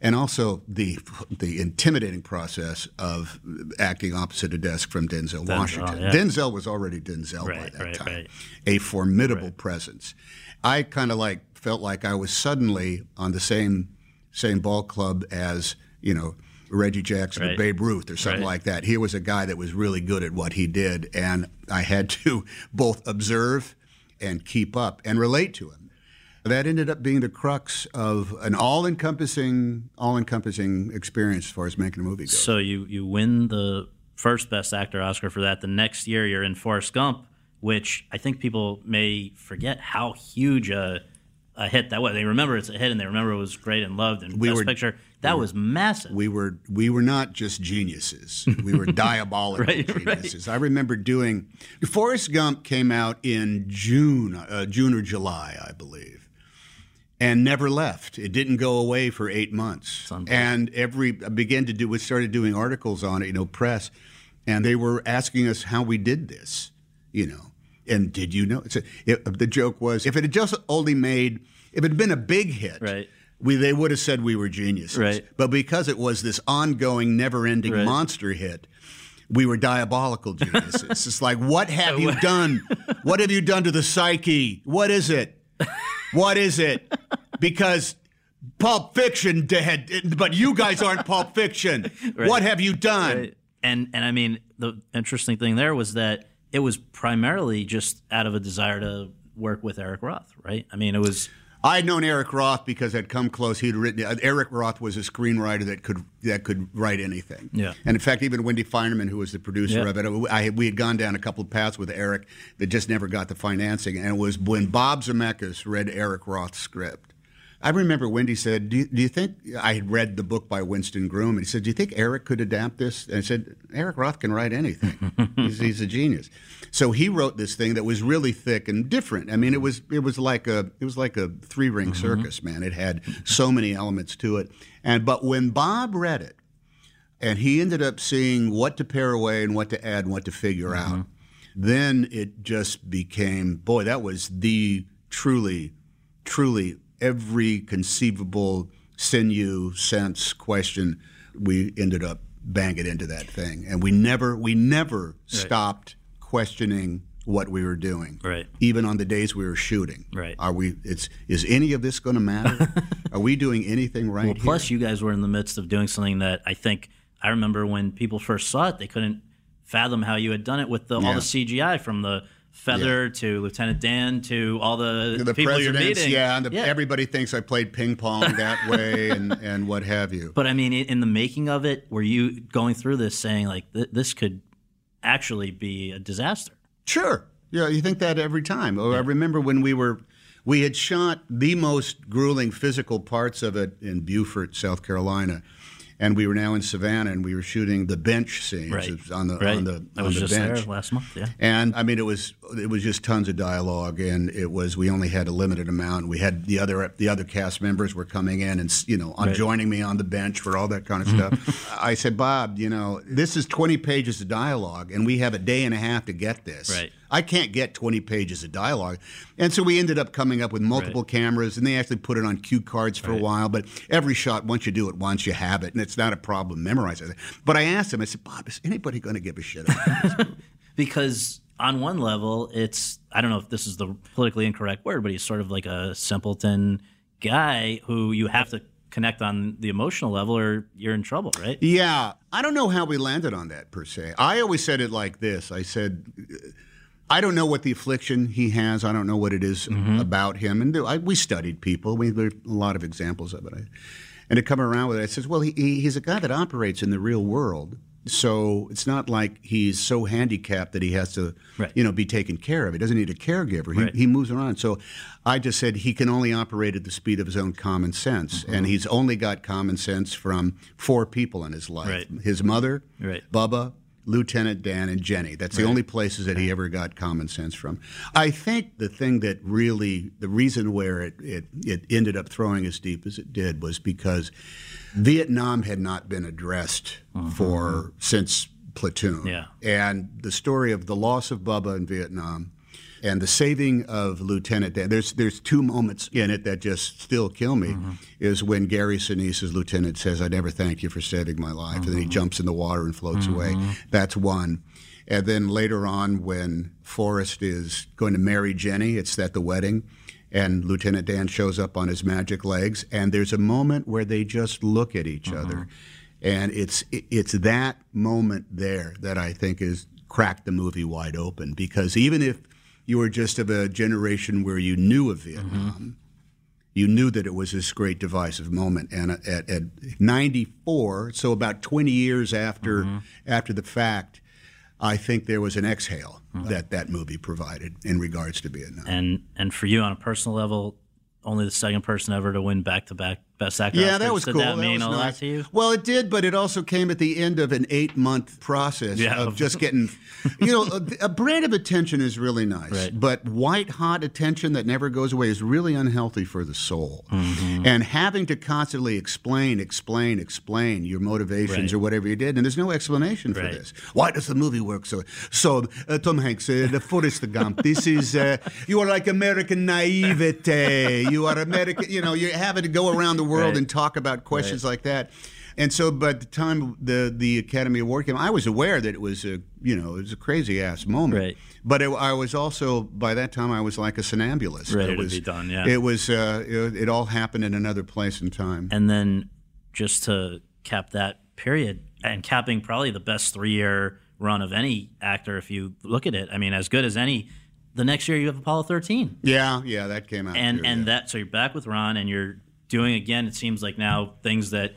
and also the the intimidating process of acting opposite a desk from Denzel, Washington. yeah. Denzel was already Denzel by that right, time, right. a formidable presence. I kind of like felt like I was suddenly on the same same ball club as you know Reggie Jackson or Babe Ruth or something Right. like that. Here was a guy that was really good at what he did, and I had to both observe and keep up and relate to him. That ended up being the crux of an all-encompassing, all-encompassing experience as far as making a movie goes. So you you win the first Best Actor Oscar for that. The next year you're in Forrest Gump, which I think people may forget how huge a a hit that was. They remember it's a hit and they remember it was great and loved and We Best were- Picture. That was massive. we were we were not just geniuses. We were diabolical Right, right. geniuses. I remember doing Forrest Gump came out in June, uh, June or July, I believe, and never left. It didn't go away for eight months. And every I began to do we started doing articles on it, you know, press, and they were asking us how we did this, you know. And did you know? So it, the joke was if it had just only made if it had been a big hit, Right. we they would have said we were geniuses. Right. But because it was this ongoing, never-ending Right. monster hit, we were diabolical geniuses. it's like, what have you done? What have you done to the psyche? What is it? What is it? Because Pulp Fiction had, but you guys aren't Pulp Fiction. What have you done? Right. And and I mean the interesting thing there was that it was primarily just out of a desire to work with Eric Roth, right? I mean it was I had known Eric Roth because I'd come close. He'd written. uh, Eric Roth was a screenwriter that could that could write anything. Yeah. And in fact, even Wendy Finerman, who was the producer Yeah. of it, I, we had gone down a couple of paths with Eric that just never got the financing. And it was when Bob Zemeckis read Eric Roth's script. I remember Wendy said, do you, do you think I had read the book by Winston Groom? And he said, Do you think Eric could adapt this? And I said, Eric Roth can write anything. he's, he's a genius. So he wrote this thing that was really thick and different. I mean, it was it was like a it was like a three ring mm-hmm. circus, man. It had so many elements to it. And but when Bob read it, and he ended up seeing what to pare away and what to add and what to figure mm-hmm. out. Then it just became, boy, that was the truly, truly every conceivable sinew, sense, question. We ended up banging into that thing, and we never, we never stopped questioning what we were doing. Right. Even on the days we were shooting. Right. Are we? It's is any of this going to matter? Are we doing anything right Well, here? plus you guys were in the midst of doing something that I think I remember when people first saw it, they couldn't fathom how you had done it with the, all the CGI from the feather to Lieutenant Dan to all the, the people you're presidents, meeting. yeah, and the, everybody thinks I played ping pong that way and, and what have you. But I mean, in in the making of it, were you going through this saying like th- this could actually be a disaster? Sure. Yeah, you think that every time. Oh, I remember when we were, we had shot the most grueling physical parts of it in Beaufort, South Carolina, and we were now in Savannah, and we were shooting the bench scenes Right. On the Right. on the I on was the just bench. there last month. Yeah. And I mean, it was it was just tons of dialogue, and it was we only had a limited amount. We had the other the other cast members were coming in and you know on Right. joining me on the bench for all that kind of stuff. I said, Bob, you know, this is twenty pages of dialogue, and we have a day and a half to get this. Right. I can't get 20 pages of dialogue. And so we ended up coming up with multiple cameras, and they actually put it on cue cards for a while. But every shot, once you do it once, you have it, and it's not a problem memorizing it. But I asked him, I said, Bob, is anybody going to give a shit about this? because on one level, it's I don't know if this is the politically incorrect word, but he's sort of like a simpleton guy who you have to connect on the emotional level, or you're in trouble, right? Yeah, I don't know how we landed on that per se. I always said it like this. I said, I don't know what the affliction he has. I don't know what it is about him. And I, we studied people. We there are a lot of examples of it. I, and to come around with it, I says, well, he, he, he's a guy that operates in the real world. So it's not like he's so handicapped that he has to, Right. you know, be taken care of. He doesn't need a caregiver. He, Right. he moves around. So I just said he can only operate at the speed of his own common sense, Mm-hmm. and he's only got common sense from four people in his life: Right. his mother, Right. Bubba, Lieutenant Dan, and Jenny. That's the only places that he ever got common sense from. I think the thing that really, the reason where it, it, it ended up throwing as deep as it did was because Vietnam had not been addressed uh-huh. for since Platoon. Yeah. And the story of the loss of Bubba in Vietnam and the saving of Lieutenant Dan. There's there's two moments in it that just still kill me. Mm-hmm. Is when Gary Sinise's lieutenant says, "I never thank you for saving my life," and then he mm-hmm. jumps in the water and floats mm-hmm. away. That's one. And then later on, when Forrest is going to marry Jenny, it's at the wedding, and Lieutenant Dan shows up on his magic legs, and there's a moment where they just look at each other, and it's it's that moment there that I think is cracked the movie wide open because even if you were just of a generation where you knew of Vietnam, you knew that it was this great divisive moment. And at, at 94, so about 20 years after mm-hmm. after the fact, I think there was an exhale mm-hmm. that that movie provided in regards to Vietnam. And and for you on a personal level, only the second person ever to win back to back best actor. Yeah, Oscars. that was Did cool. that mean a lot to you? Well, it did, but it also came at the end of an eight-month process Yeah. of just getting, you know, a, a brand of attention is really nice, Right. but white-hot attention that never goes away is really unhealthy for the soul. Mm-hmm. And having to constantly explain, explain, explain your motivations Right. or whatever you did, and there's no explanation for Right. this. Why does the movie work so? So, uh, Tom Hanks, uh, the Forrest Gump. This is uh, you are like American naivete. You are American. You know, you're having to go around the world Right. and talk about questions like that. And so, by the time the the Academy Award came, I was aware that it was a you know it was a crazy ass moment. Right. But it, I was also by that time I was like a somnambulist. Ready it to was, be done, yeah. It was uh, it, it all happened in another place and time. And then just to cap that period and capping probably the best three year run of any actor if you look at it. I mean, as good as any the next year you have Apollo 13. Yeah, yeah, that came out. and too, and yeah. that so you're back with Ron and you're doing again. It seems like now things that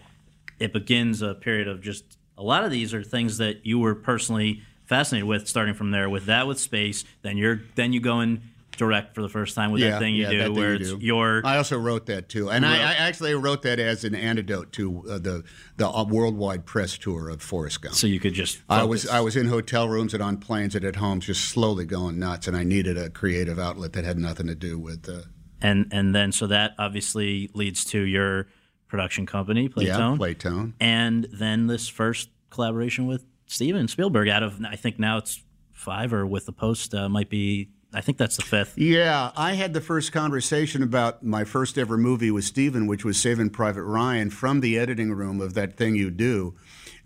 it begins a period of just a lot of these are things that you were personally fascinated with. Starting from there with that with space, then you're then you go in direct for the first time with yeah, that thing you yeah, do that thing where you it's do. your I also wrote that too, and I, I actually wrote that as an antidote to uh, the the uh, worldwide press tour of Forrest Gump. so you could just I was. I was in hotel rooms and on planes and at home, just slowly going nuts, and I needed a creative outlet that had nothing to do with. Uh, and and then so that obviously leads to your production company Playtone. yeah, Playtone, and then this first collaboration with Steven Spielberg. Out of I think now it's five or with the post uh, might be I think that's the fifth. Yeah, I had the first conversation about my first ever movie with Steven, which was Saving Private Ryan, from the editing room of that thing you do,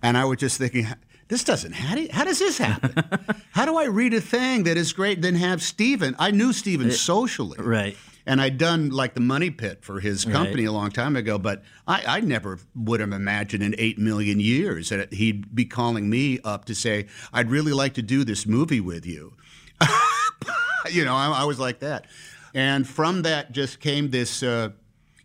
and I was just thinking. This doesn't. How, do, how does this happen? how do I read a thing that is great, then have Steven? I knew Steven socially, Right. And I'd done like the Money Pit for his company Right. a long time ago, but I, I never would have imagined in eight million years that he'd be calling me up to say, "I'd really like to do this movie with you." you know, I, I was like that, and from that just came this. Uh,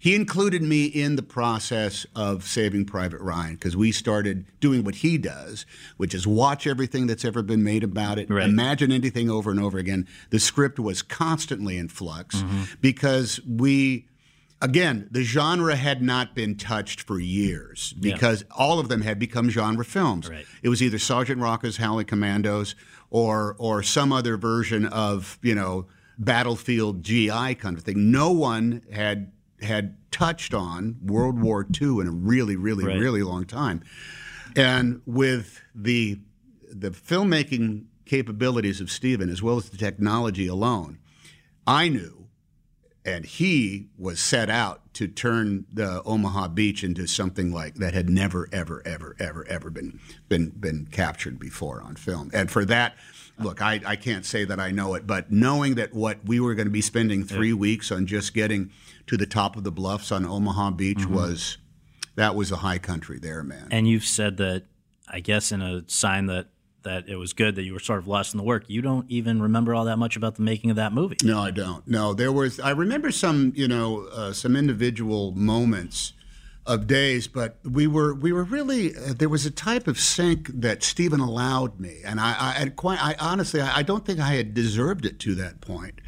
he included me in the process of Saving Private Ryan because we started doing what he does, which is watch everything that's ever been made about it, Right. imagine anything over and over again. The script was constantly in flux Mm-hmm. because we, again, the genre had not been touched for years because all of them had become genre films. Right. It was either Sergeant Rocco's Howling Commandos or or some other version of you know battlefield GI kind of thing. No one had had touched on World War II in a really, really, Right. really long time. And with the the filmmaking capabilities of Steven, as well as the technology alone, I knew, and he was set out to turn the Omaha Beach into something like that had never, ever, ever, ever, ever been been been captured before on film. And for that, look, I, I can't say that I know it, but knowing that what we were going to be spending three weeks on just getting to the top of the bluffs on Omaha Beach was that was a high country there, man. And you've said that I guess in a sign that that it was good that you were sort of lost in the work. You don't even remember all that much about the making of that movie. No, I don't. No, there was. I remember some, you know, uh, some individual moments of days, but we were we were really uh, there was a type of sync that Steven allowed me, and I, I quite. I honestly, I, I don't think I had deserved it to that point,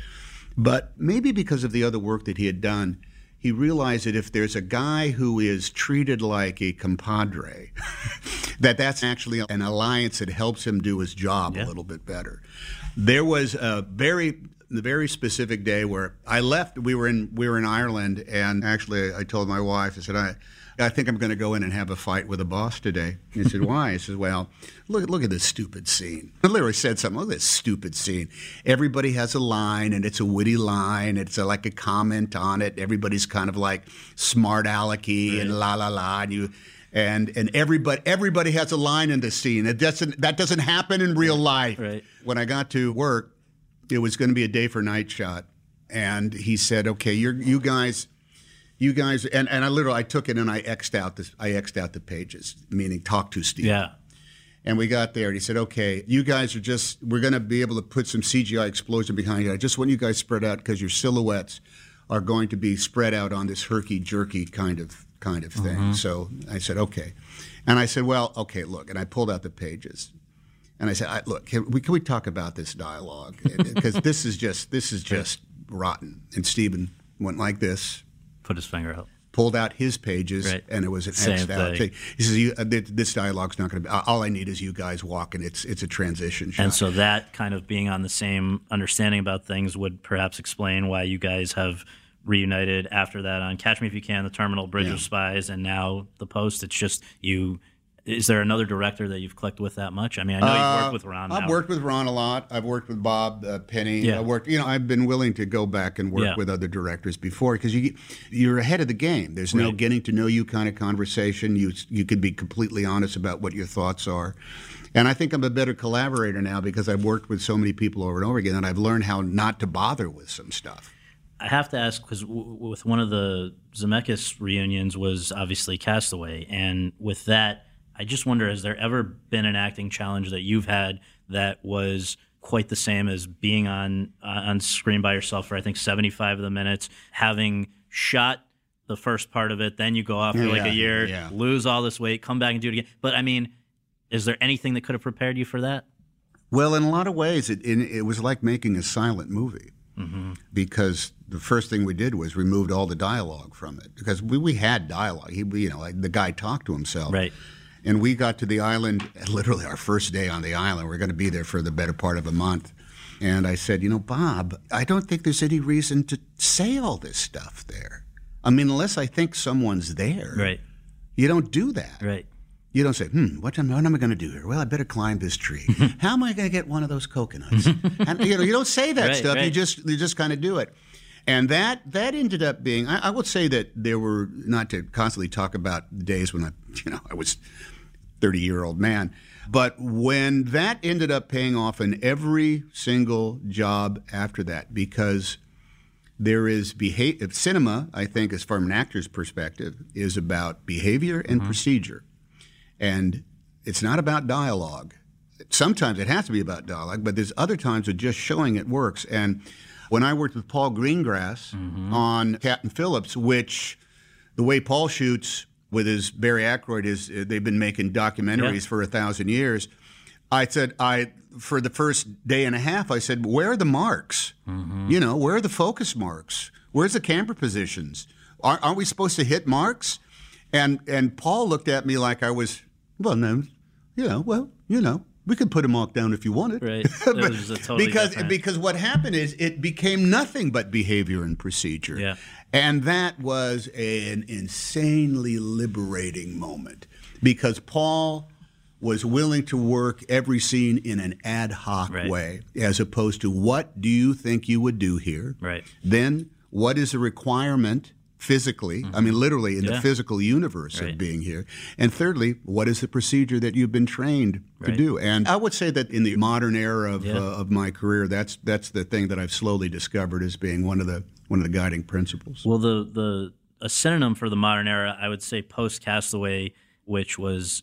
but maybe because of the other work that he had done. He realized that if there's a guy who is treated like a compadre, that that's actually an alliance that helps him do his job a little bit better. There was a very the very specific day where I left. We were in we were in Ireland, and actually, I told my wife. I said, "I, I think I'm going to go in and have a fight with the boss today." And she said, "Why?" I said, "Well, look look at this stupid scene." I literally said something. Look at this stupid scene. Everybody has a line, and it's a witty line. It's a, like a comment on it. Everybody's kind of like smart alecky and la la la, and you. And and everybody everybody has a line in this scene. It doesn't that doesn't happen in real life. Right. When I got to work, it was going to be a day for night shot, and he said, "Okay, you're you guys." You guys, and, and I literally I took it and I xed out this. I xed out the pages, meaning talk to Steve. Yeah. And we got there, and he said, "Okay, you guys are just. We're going to be able to put some CGI explosion behind you. I just want you guys spread out because your silhouettes are going to be spread out on this herky jerky kind of kind of thing." Mm-hmm. So I said, "Okay," and I said, "Well, okay, look." And I pulled out the pages, and I said, I, "Look, can we, can we talk about this dialogue? Because this is just this is just rotten." And Steven went like this Put his finger out. pulled out his pages, Right. and it was an Same X'd out thing. He says, you, uh, th- "This dialogue's not going to be. All I need is you guys walking. It's it's a transition shot." And so that kind of being on the same understanding about things would perhaps explain why you guys have reunited after that on Catch Me If You Can, The Terminal, Bridge Yeah. of Spies, and now The Post. It's just you. Is there another director that you've clicked with that much? I mean, I know you've worked with Ron. Uh, I've now. worked with Ron a lot. I've worked with Bob uh, Penny. Yeah. I worked. You know, I've been willing to go back and work Yeah. with other directors before because you you're ahead of the game. There's no Right. getting to know you kind of conversation. You you can be completely honest about what your thoughts are. And I think I'm a better collaborator now because I've worked with so many people over and over again, and I've learned how not to bother with some stuff. I have to ask because w- with one of the Zemeckis reunions was obviously Castaway, and with that, I just wonder: has there ever been an acting challenge that you've had that was quite the same as being on uh, on screen by yourself for I think 75 of the minutes, having shot the first part of it, then you go off for like a year, yeah. lose all this weight, come back and do it again. But I mean, is there anything that could have prepared you for that? Well, in a lot of ways, it, it, it was like making a silent movie because the first thing we did was removed all the dialogue from it because we, we had dialogue. He, you know, like the guy talked to himself. Right. And we got to the island, literally our first day on the island. We're going to be there for the better part of a month. And I said, you know, Bob, I don't think there's any reason to say all this stuff there. I mean, unless I think someone's there. Right. You don't do that. Right. You don't say, hmm, what am, what am I going to do here? Well, I better climb this tree. How am I going to get one of those coconuts? and, you know, you don't say that Right, stuff. You just you just kind of do it. And that that ended up being. I, I would say that there were not to constantly talk about the days when I, you know, I was thirty year old man, but when that ended up paying off in every single job after that, because there is behavior. Cinema, I think, as far from an actor's perspective, is about behavior and mm-hmm. procedure and it's not about dialogue. Sometimes it has to be about dialogue, but there's other times that just showing it works. And when I worked with Paul Greengrass mm-hmm. on Captain Phillips, which the way Paul shoots with his Barry Ackroyd is uh, they've been making documentaries Yeah. for a thousand years. I said I for the first day and a half I said where are the marks? You know where are the focus marks? Where's the camera positions? Aren't, aren't we supposed to hit marks? And and Paul looked at me like I was well no, you know well you know we could put a mark down if you wanted. Right. It was a totally because different- because what happened is it became nothing but behavior and procedure. Yeah. And that was an insanely liberating moment because Paul was willing to work every scene in an ad hoc Right. way as opposed to what do you think you would do here? Right. Then what is the requirement physically? I mean literally in Mm-hmm. Yeah. the physical universe Right. of being here. And thirdly, what is the procedure that you've been trained to do? And I would say that in the modern era of, Yeah. uh, of my career, that's that's the thing that I've slowly discovered as being one of the one of the guiding principles. Well, the the a synonym for the modern era, I would say, post Castaway, which was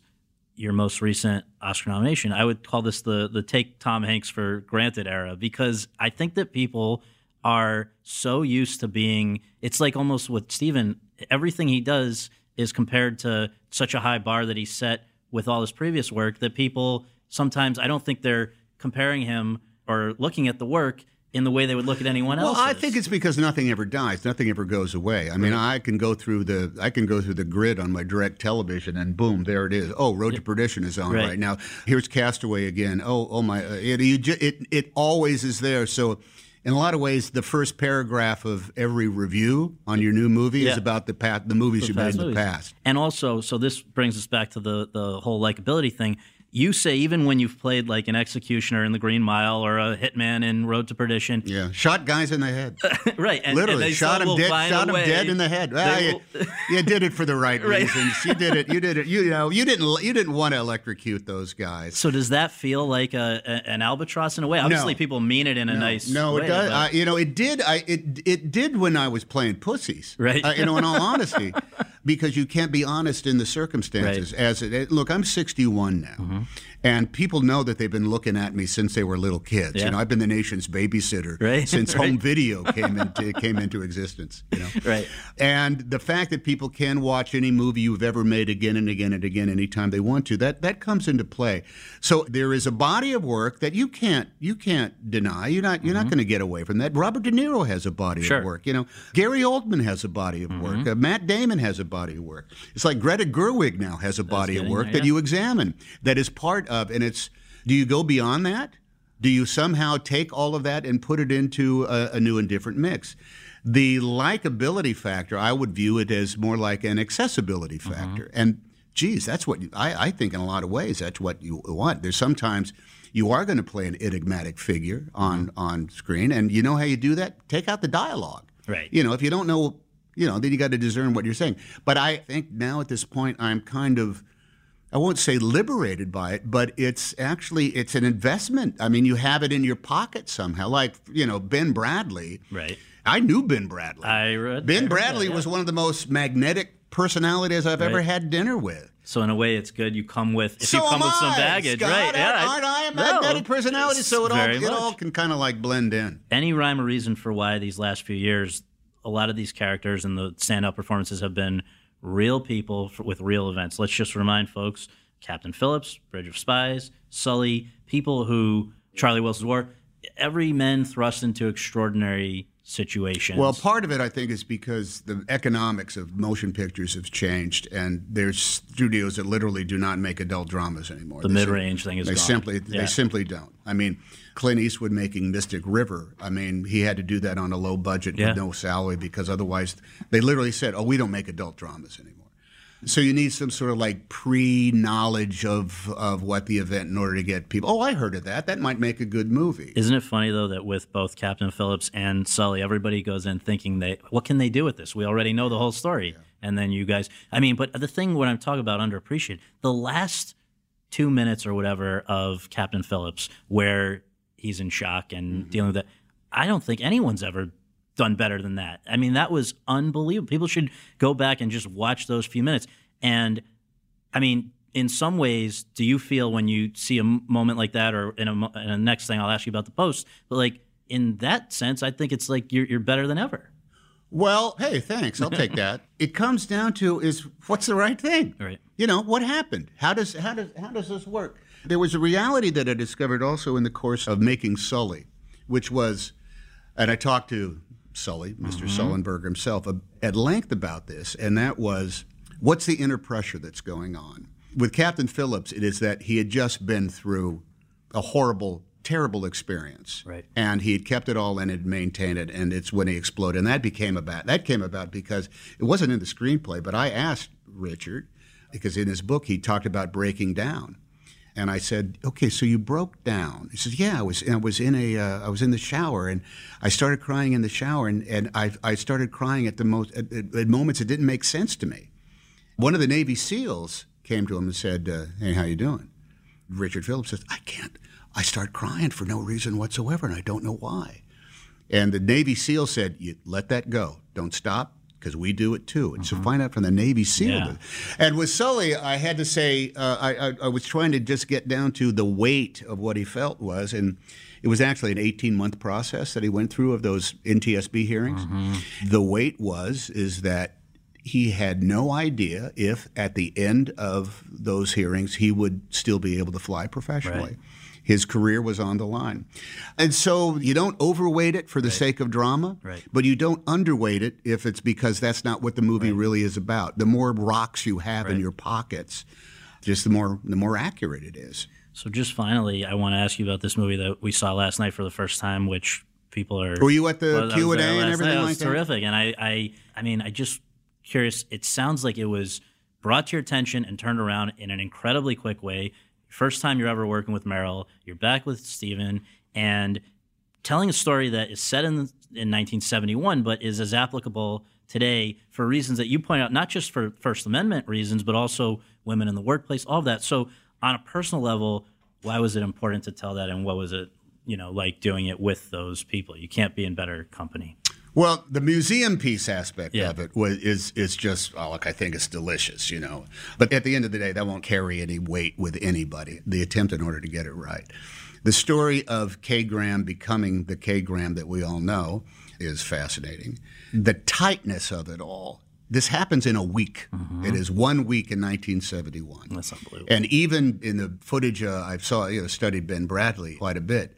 your most recent Oscar nomination. I would call this the the take Tom Hanks for granted era because I think that people are so used to being. It's like almost with Steven, everything he does is compared to such a high bar that he set with all his previous work that people sometimes I don't think they're comparing him or looking at the work in the way they would look at anyone else. Well. I think it's because nothing ever dies, nothing ever goes away. I mean, I can go through the I can go through the grid on my direct television, and boom, there it is. Oh, Road to Perdition is on Right. right, now. Here's Castaway again. Oh, oh my! uh, It, you it it always is there. So. In a lot of ways, the first paragraph of every review on your new movie Yeah. is about the past, the movies you made in the movies. past. And also, so this brings us back to the the whole likability thing. You say even when you've played like an executioner in The Green Mile or a hitman in Road to Perdition, Yeah, shot guys in the head. right? And, Literally, and they shot him dead. Shot him dead in the head. Ah, you, will- you did it for the right, Right. reasons. You did it. You did it. You know, you didn't. You didn't want to electrocute those guys. So does that feel like a, a an albatross in a way? Obviously, No. people mean it in a nice No, way. it does. but- I, you know, it did. I it it did when I was playing pussies. Right. Uh, you know, in all honesty, because you can't be honest in the circumstances. As it, it- look, I'm 61 now, Mm-hmm. And people know that they've been looking at me since they were little kids. Yeah. You know, I've been the nation's babysitter Right. since Right. home video came into came into existence. You know, Right. And the fact that people can watch any movie you've ever made again and again and again anytime they want to, that that comes into play. So there is a body of work that you can't you can't deny. You're not you're not going to get away from that. Robert De Niro has a body Mm-hmm. Sure. Mm-hmm. of work. You know, Gary Oldman has a body of work. Uh, Matt Damon has a body of work. It's like Greta Gerwig now has a body of work there, that yeah. you examine that is part of, and it's. Do you go beyond that? Do you somehow take all of that and put it into a, a new and different mix? The likability factor, I would view it as more like an accessibility mm-hmm. factor. And geez, that's what you, I, I think in a lot of ways that's what you want. There's sometimes you are going to play an enigmatic figure on mm-hmm. on screen, and you know how you do that? Take out the dialogue. Right. You know, if you don't know, you know, then you got to discern what you're saying. But I think now at this point, I'm kind of I won't say liberated by it, but it's actually it's an investment. I mean, you have it in your pocket somehow. Like you know, Ben Bradlee. Right. I knew Ben Bradlee. I read- Ben Bradlee that, yeah. was one of the most magnetic personalities I've ever had dinner with. So in a way, it's good. You come with if so you come with some baggage, Scott. right? Aren't, Yeah, aren't I a No, magnetic personality? So it all, it much. all can kind of like blend in. any rhyme or reason for why these last few years, a lot of these characters and the stand-up performances have been real people f with real events. Let's just remind folks: Captain Phillips, Bridge of Spies, Sully, people who Charlie Wilson's War. Every man thrust into extraordinary situations. Well, part of it, I think, is because the economics of motion pictures have changed, and there's studios that literally do not make adult dramas anymore. The They mid-range thing is they gone. simply Yeah. they simply don't. I mean, Clint Eastwood making Mystic River. I mean, he had to do that on a low budget Yeah. with no salary because otherwise, they literally said, "Oh, we don't make adult dramas anymore." So you need some sort of like pre-knowledge of of what the event in order to get people. Oh, I heard of that. That might make a good movie. Isn't it funny though that with both Captain Phillips and Sully, everybody goes in thinking they what can they do with this? We already know the whole story, and then you guys. I mean, but the thing when I'm talking about underappreciated, the last two minutes or whatever of Captain Phillips, where he's in shock and mm-hmm. dealing with that, I don't think anyone's ever done better than that. I mean, that was unbelievable. People should go back and just watch those few minutes. And I mean, in some ways, do you feel when you see a moment like that, or in a, in a next thing, I'll ask you about the post, but like in that sense, I think it's like you're, you're better than ever. Well, hey, thanks. I'll take that. It comes down to is what's the right thing? Right. You know, what happened? How does how does how does this work? There was a reality that I discovered also in the course of making Sully, which was and I talked to Sully, mister Sullenberger himself, uh, at length about this, and that was what's the inner pressure that's going on. With Captain Phillips, it is that he had just been through a horrible, terrible experience, Right. and he had kept it all in and maintained it, and it's when he exploded, and that became about that came about because it wasn't in the screenplay, but I asked Richard because in his book he talked about breaking down. And I said, "Okay, so you broke down." He says, "Yeah, I was. I was in a. Uh, I was in the shower, and I started crying in the shower, and, and I, I started crying at the most at, at, moments it didn't make sense to me." One of the Navy SEALs came to him and said, uh, "Hey, how you doing?" Richard Phillips says, "I can't. I start crying for no reason whatsoever, and I don't know why." And the Navy SEAL said, "You let that go. Don't stop." Because we do it too, and so find out from the Navy SEAL. Yeah. And with Sully, I had to say, uh, I, I, I was trying to just get down to the weight of what he felt was, and it was actually an 18 month process that he went through of those NTSB hearings. The weight was is that he had no idea if at the end of those hearings he would still be able to fly professionally. His career was on the line. And so you don't overweight it for the sake of drama, Right. but you don't underweight it if it's because that's not what the movie really is about. The more rocks you have in your pockets, just the more the more accurate it is. So just finally, I want to ask you about this movie that we saw last night for the first time, which people are. Were you at the Well, Q&A and everything night. It like was that? terrific, and I, I, I mean, I just curious. It sounds like it was brought to your attention and turned around in an incredibly quick way. First time you're ever working with Meryl, you're back with Steven, and telling a story that is set in in 1971, but is as applicable today for reasons that you point out, not just for First Amendment reasons, but also women in the workplace, all of that. So, on a personal level, why was it important to tell that, and what was it, you know, like doing it with those people? You can't be in better company. Well, the museum piece aspect Yeah. of it was is is just oh, look, I think it's delicious, you know. But at the end of the day, that won't carry any weight with anybody. The attempt in order to get it right. The story of Kay Graham becoming the Kay Graham that we all know is fascinating. The tightness of it all. This happens in a week. It is one week in 1971. That's unbelievable. And even in the footage uh, I saw, you know, studied Ben Bradlee quite a bit.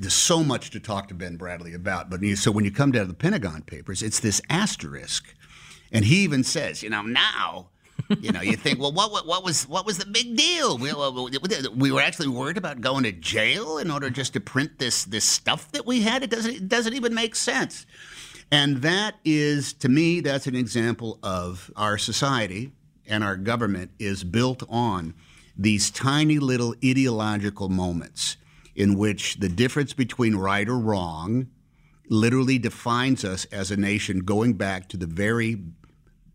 There's so much to talk to Ben Bradlee about. But so when you come down to the Pentagon Papers, it's this asterisk, and he even says, you know, now. you know, you think, well, what, what, what was what was the big deal? We, we were actually worried about going to jail in order just to print this this stuff that we had. It doesn't it doesn't even make sense. And that is, to me, that's an example of our society and our government is built on these tiny little ideological moments in which the difference between right or wrong literally defines us as a nation going back to the very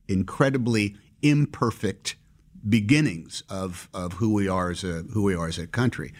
incredibly imperfect beginnings of, of who we are as a who we are as a country.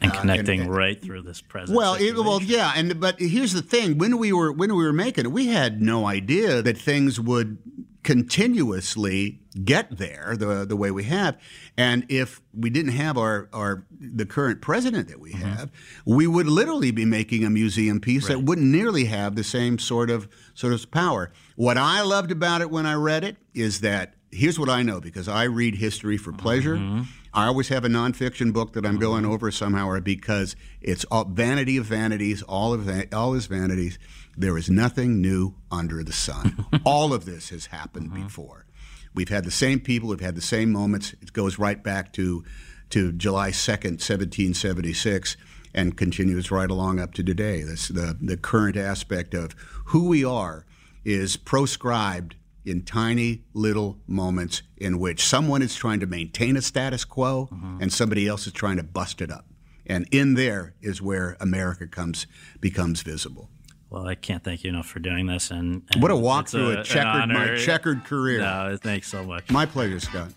and Uh, connecting and- right through this present. Well, it, well, yeah, and but here's the thing: when we were when we were making it, we had no idea that things would continuously get there the the way we have. And if we didn't have our, our the current president that we Mm-hmm. have, we would literally be making a museum piece that wouldn't nearly have the same sort of sort of power. What I loved about it when I read it is that here's what I know because I read history for pleasure. Mm-hmm. I always have a nonfiction book that I'm going over somehow, or because it's all vanity of vanities, all of va- all is vanities. There is nothing new under the sun. all of this has happened uh-huh. before. We've had the same people. We've had the same moments. It goes right back to to July second, seventeen seventy six, and continues right along up to today. This the the current aspect of who we are is proscribed in tiny little moments in which someone is trying to maintain a status quo uh-huh. and somebody else is trying to bust it up. And in there is where America comes becomes visible. Well, I can't thank you enough for doing this. And, and What a walk through a an checkered my checkered career. No, thanks so much. My pleasure, Scott.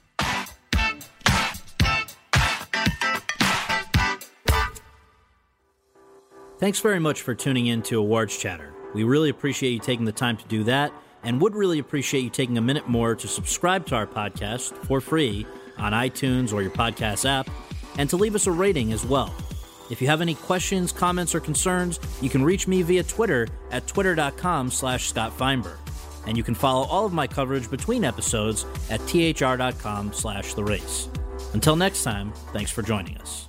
Thanks very much for tuning in to Awards Chatter. We really appreciate you taking the time to do that and would really appreciate you taking a minute more to subscribe to our podcast for free on iTunes or your podcast app and to leave us a rating as well. If you have any questions, comments, or concerns, you can reach me via Twitter at twitter.com slash Scott Feinberg. And you can follow all of my coverage between episodes at thr.com slash the race. Until next time, thanks for joining us.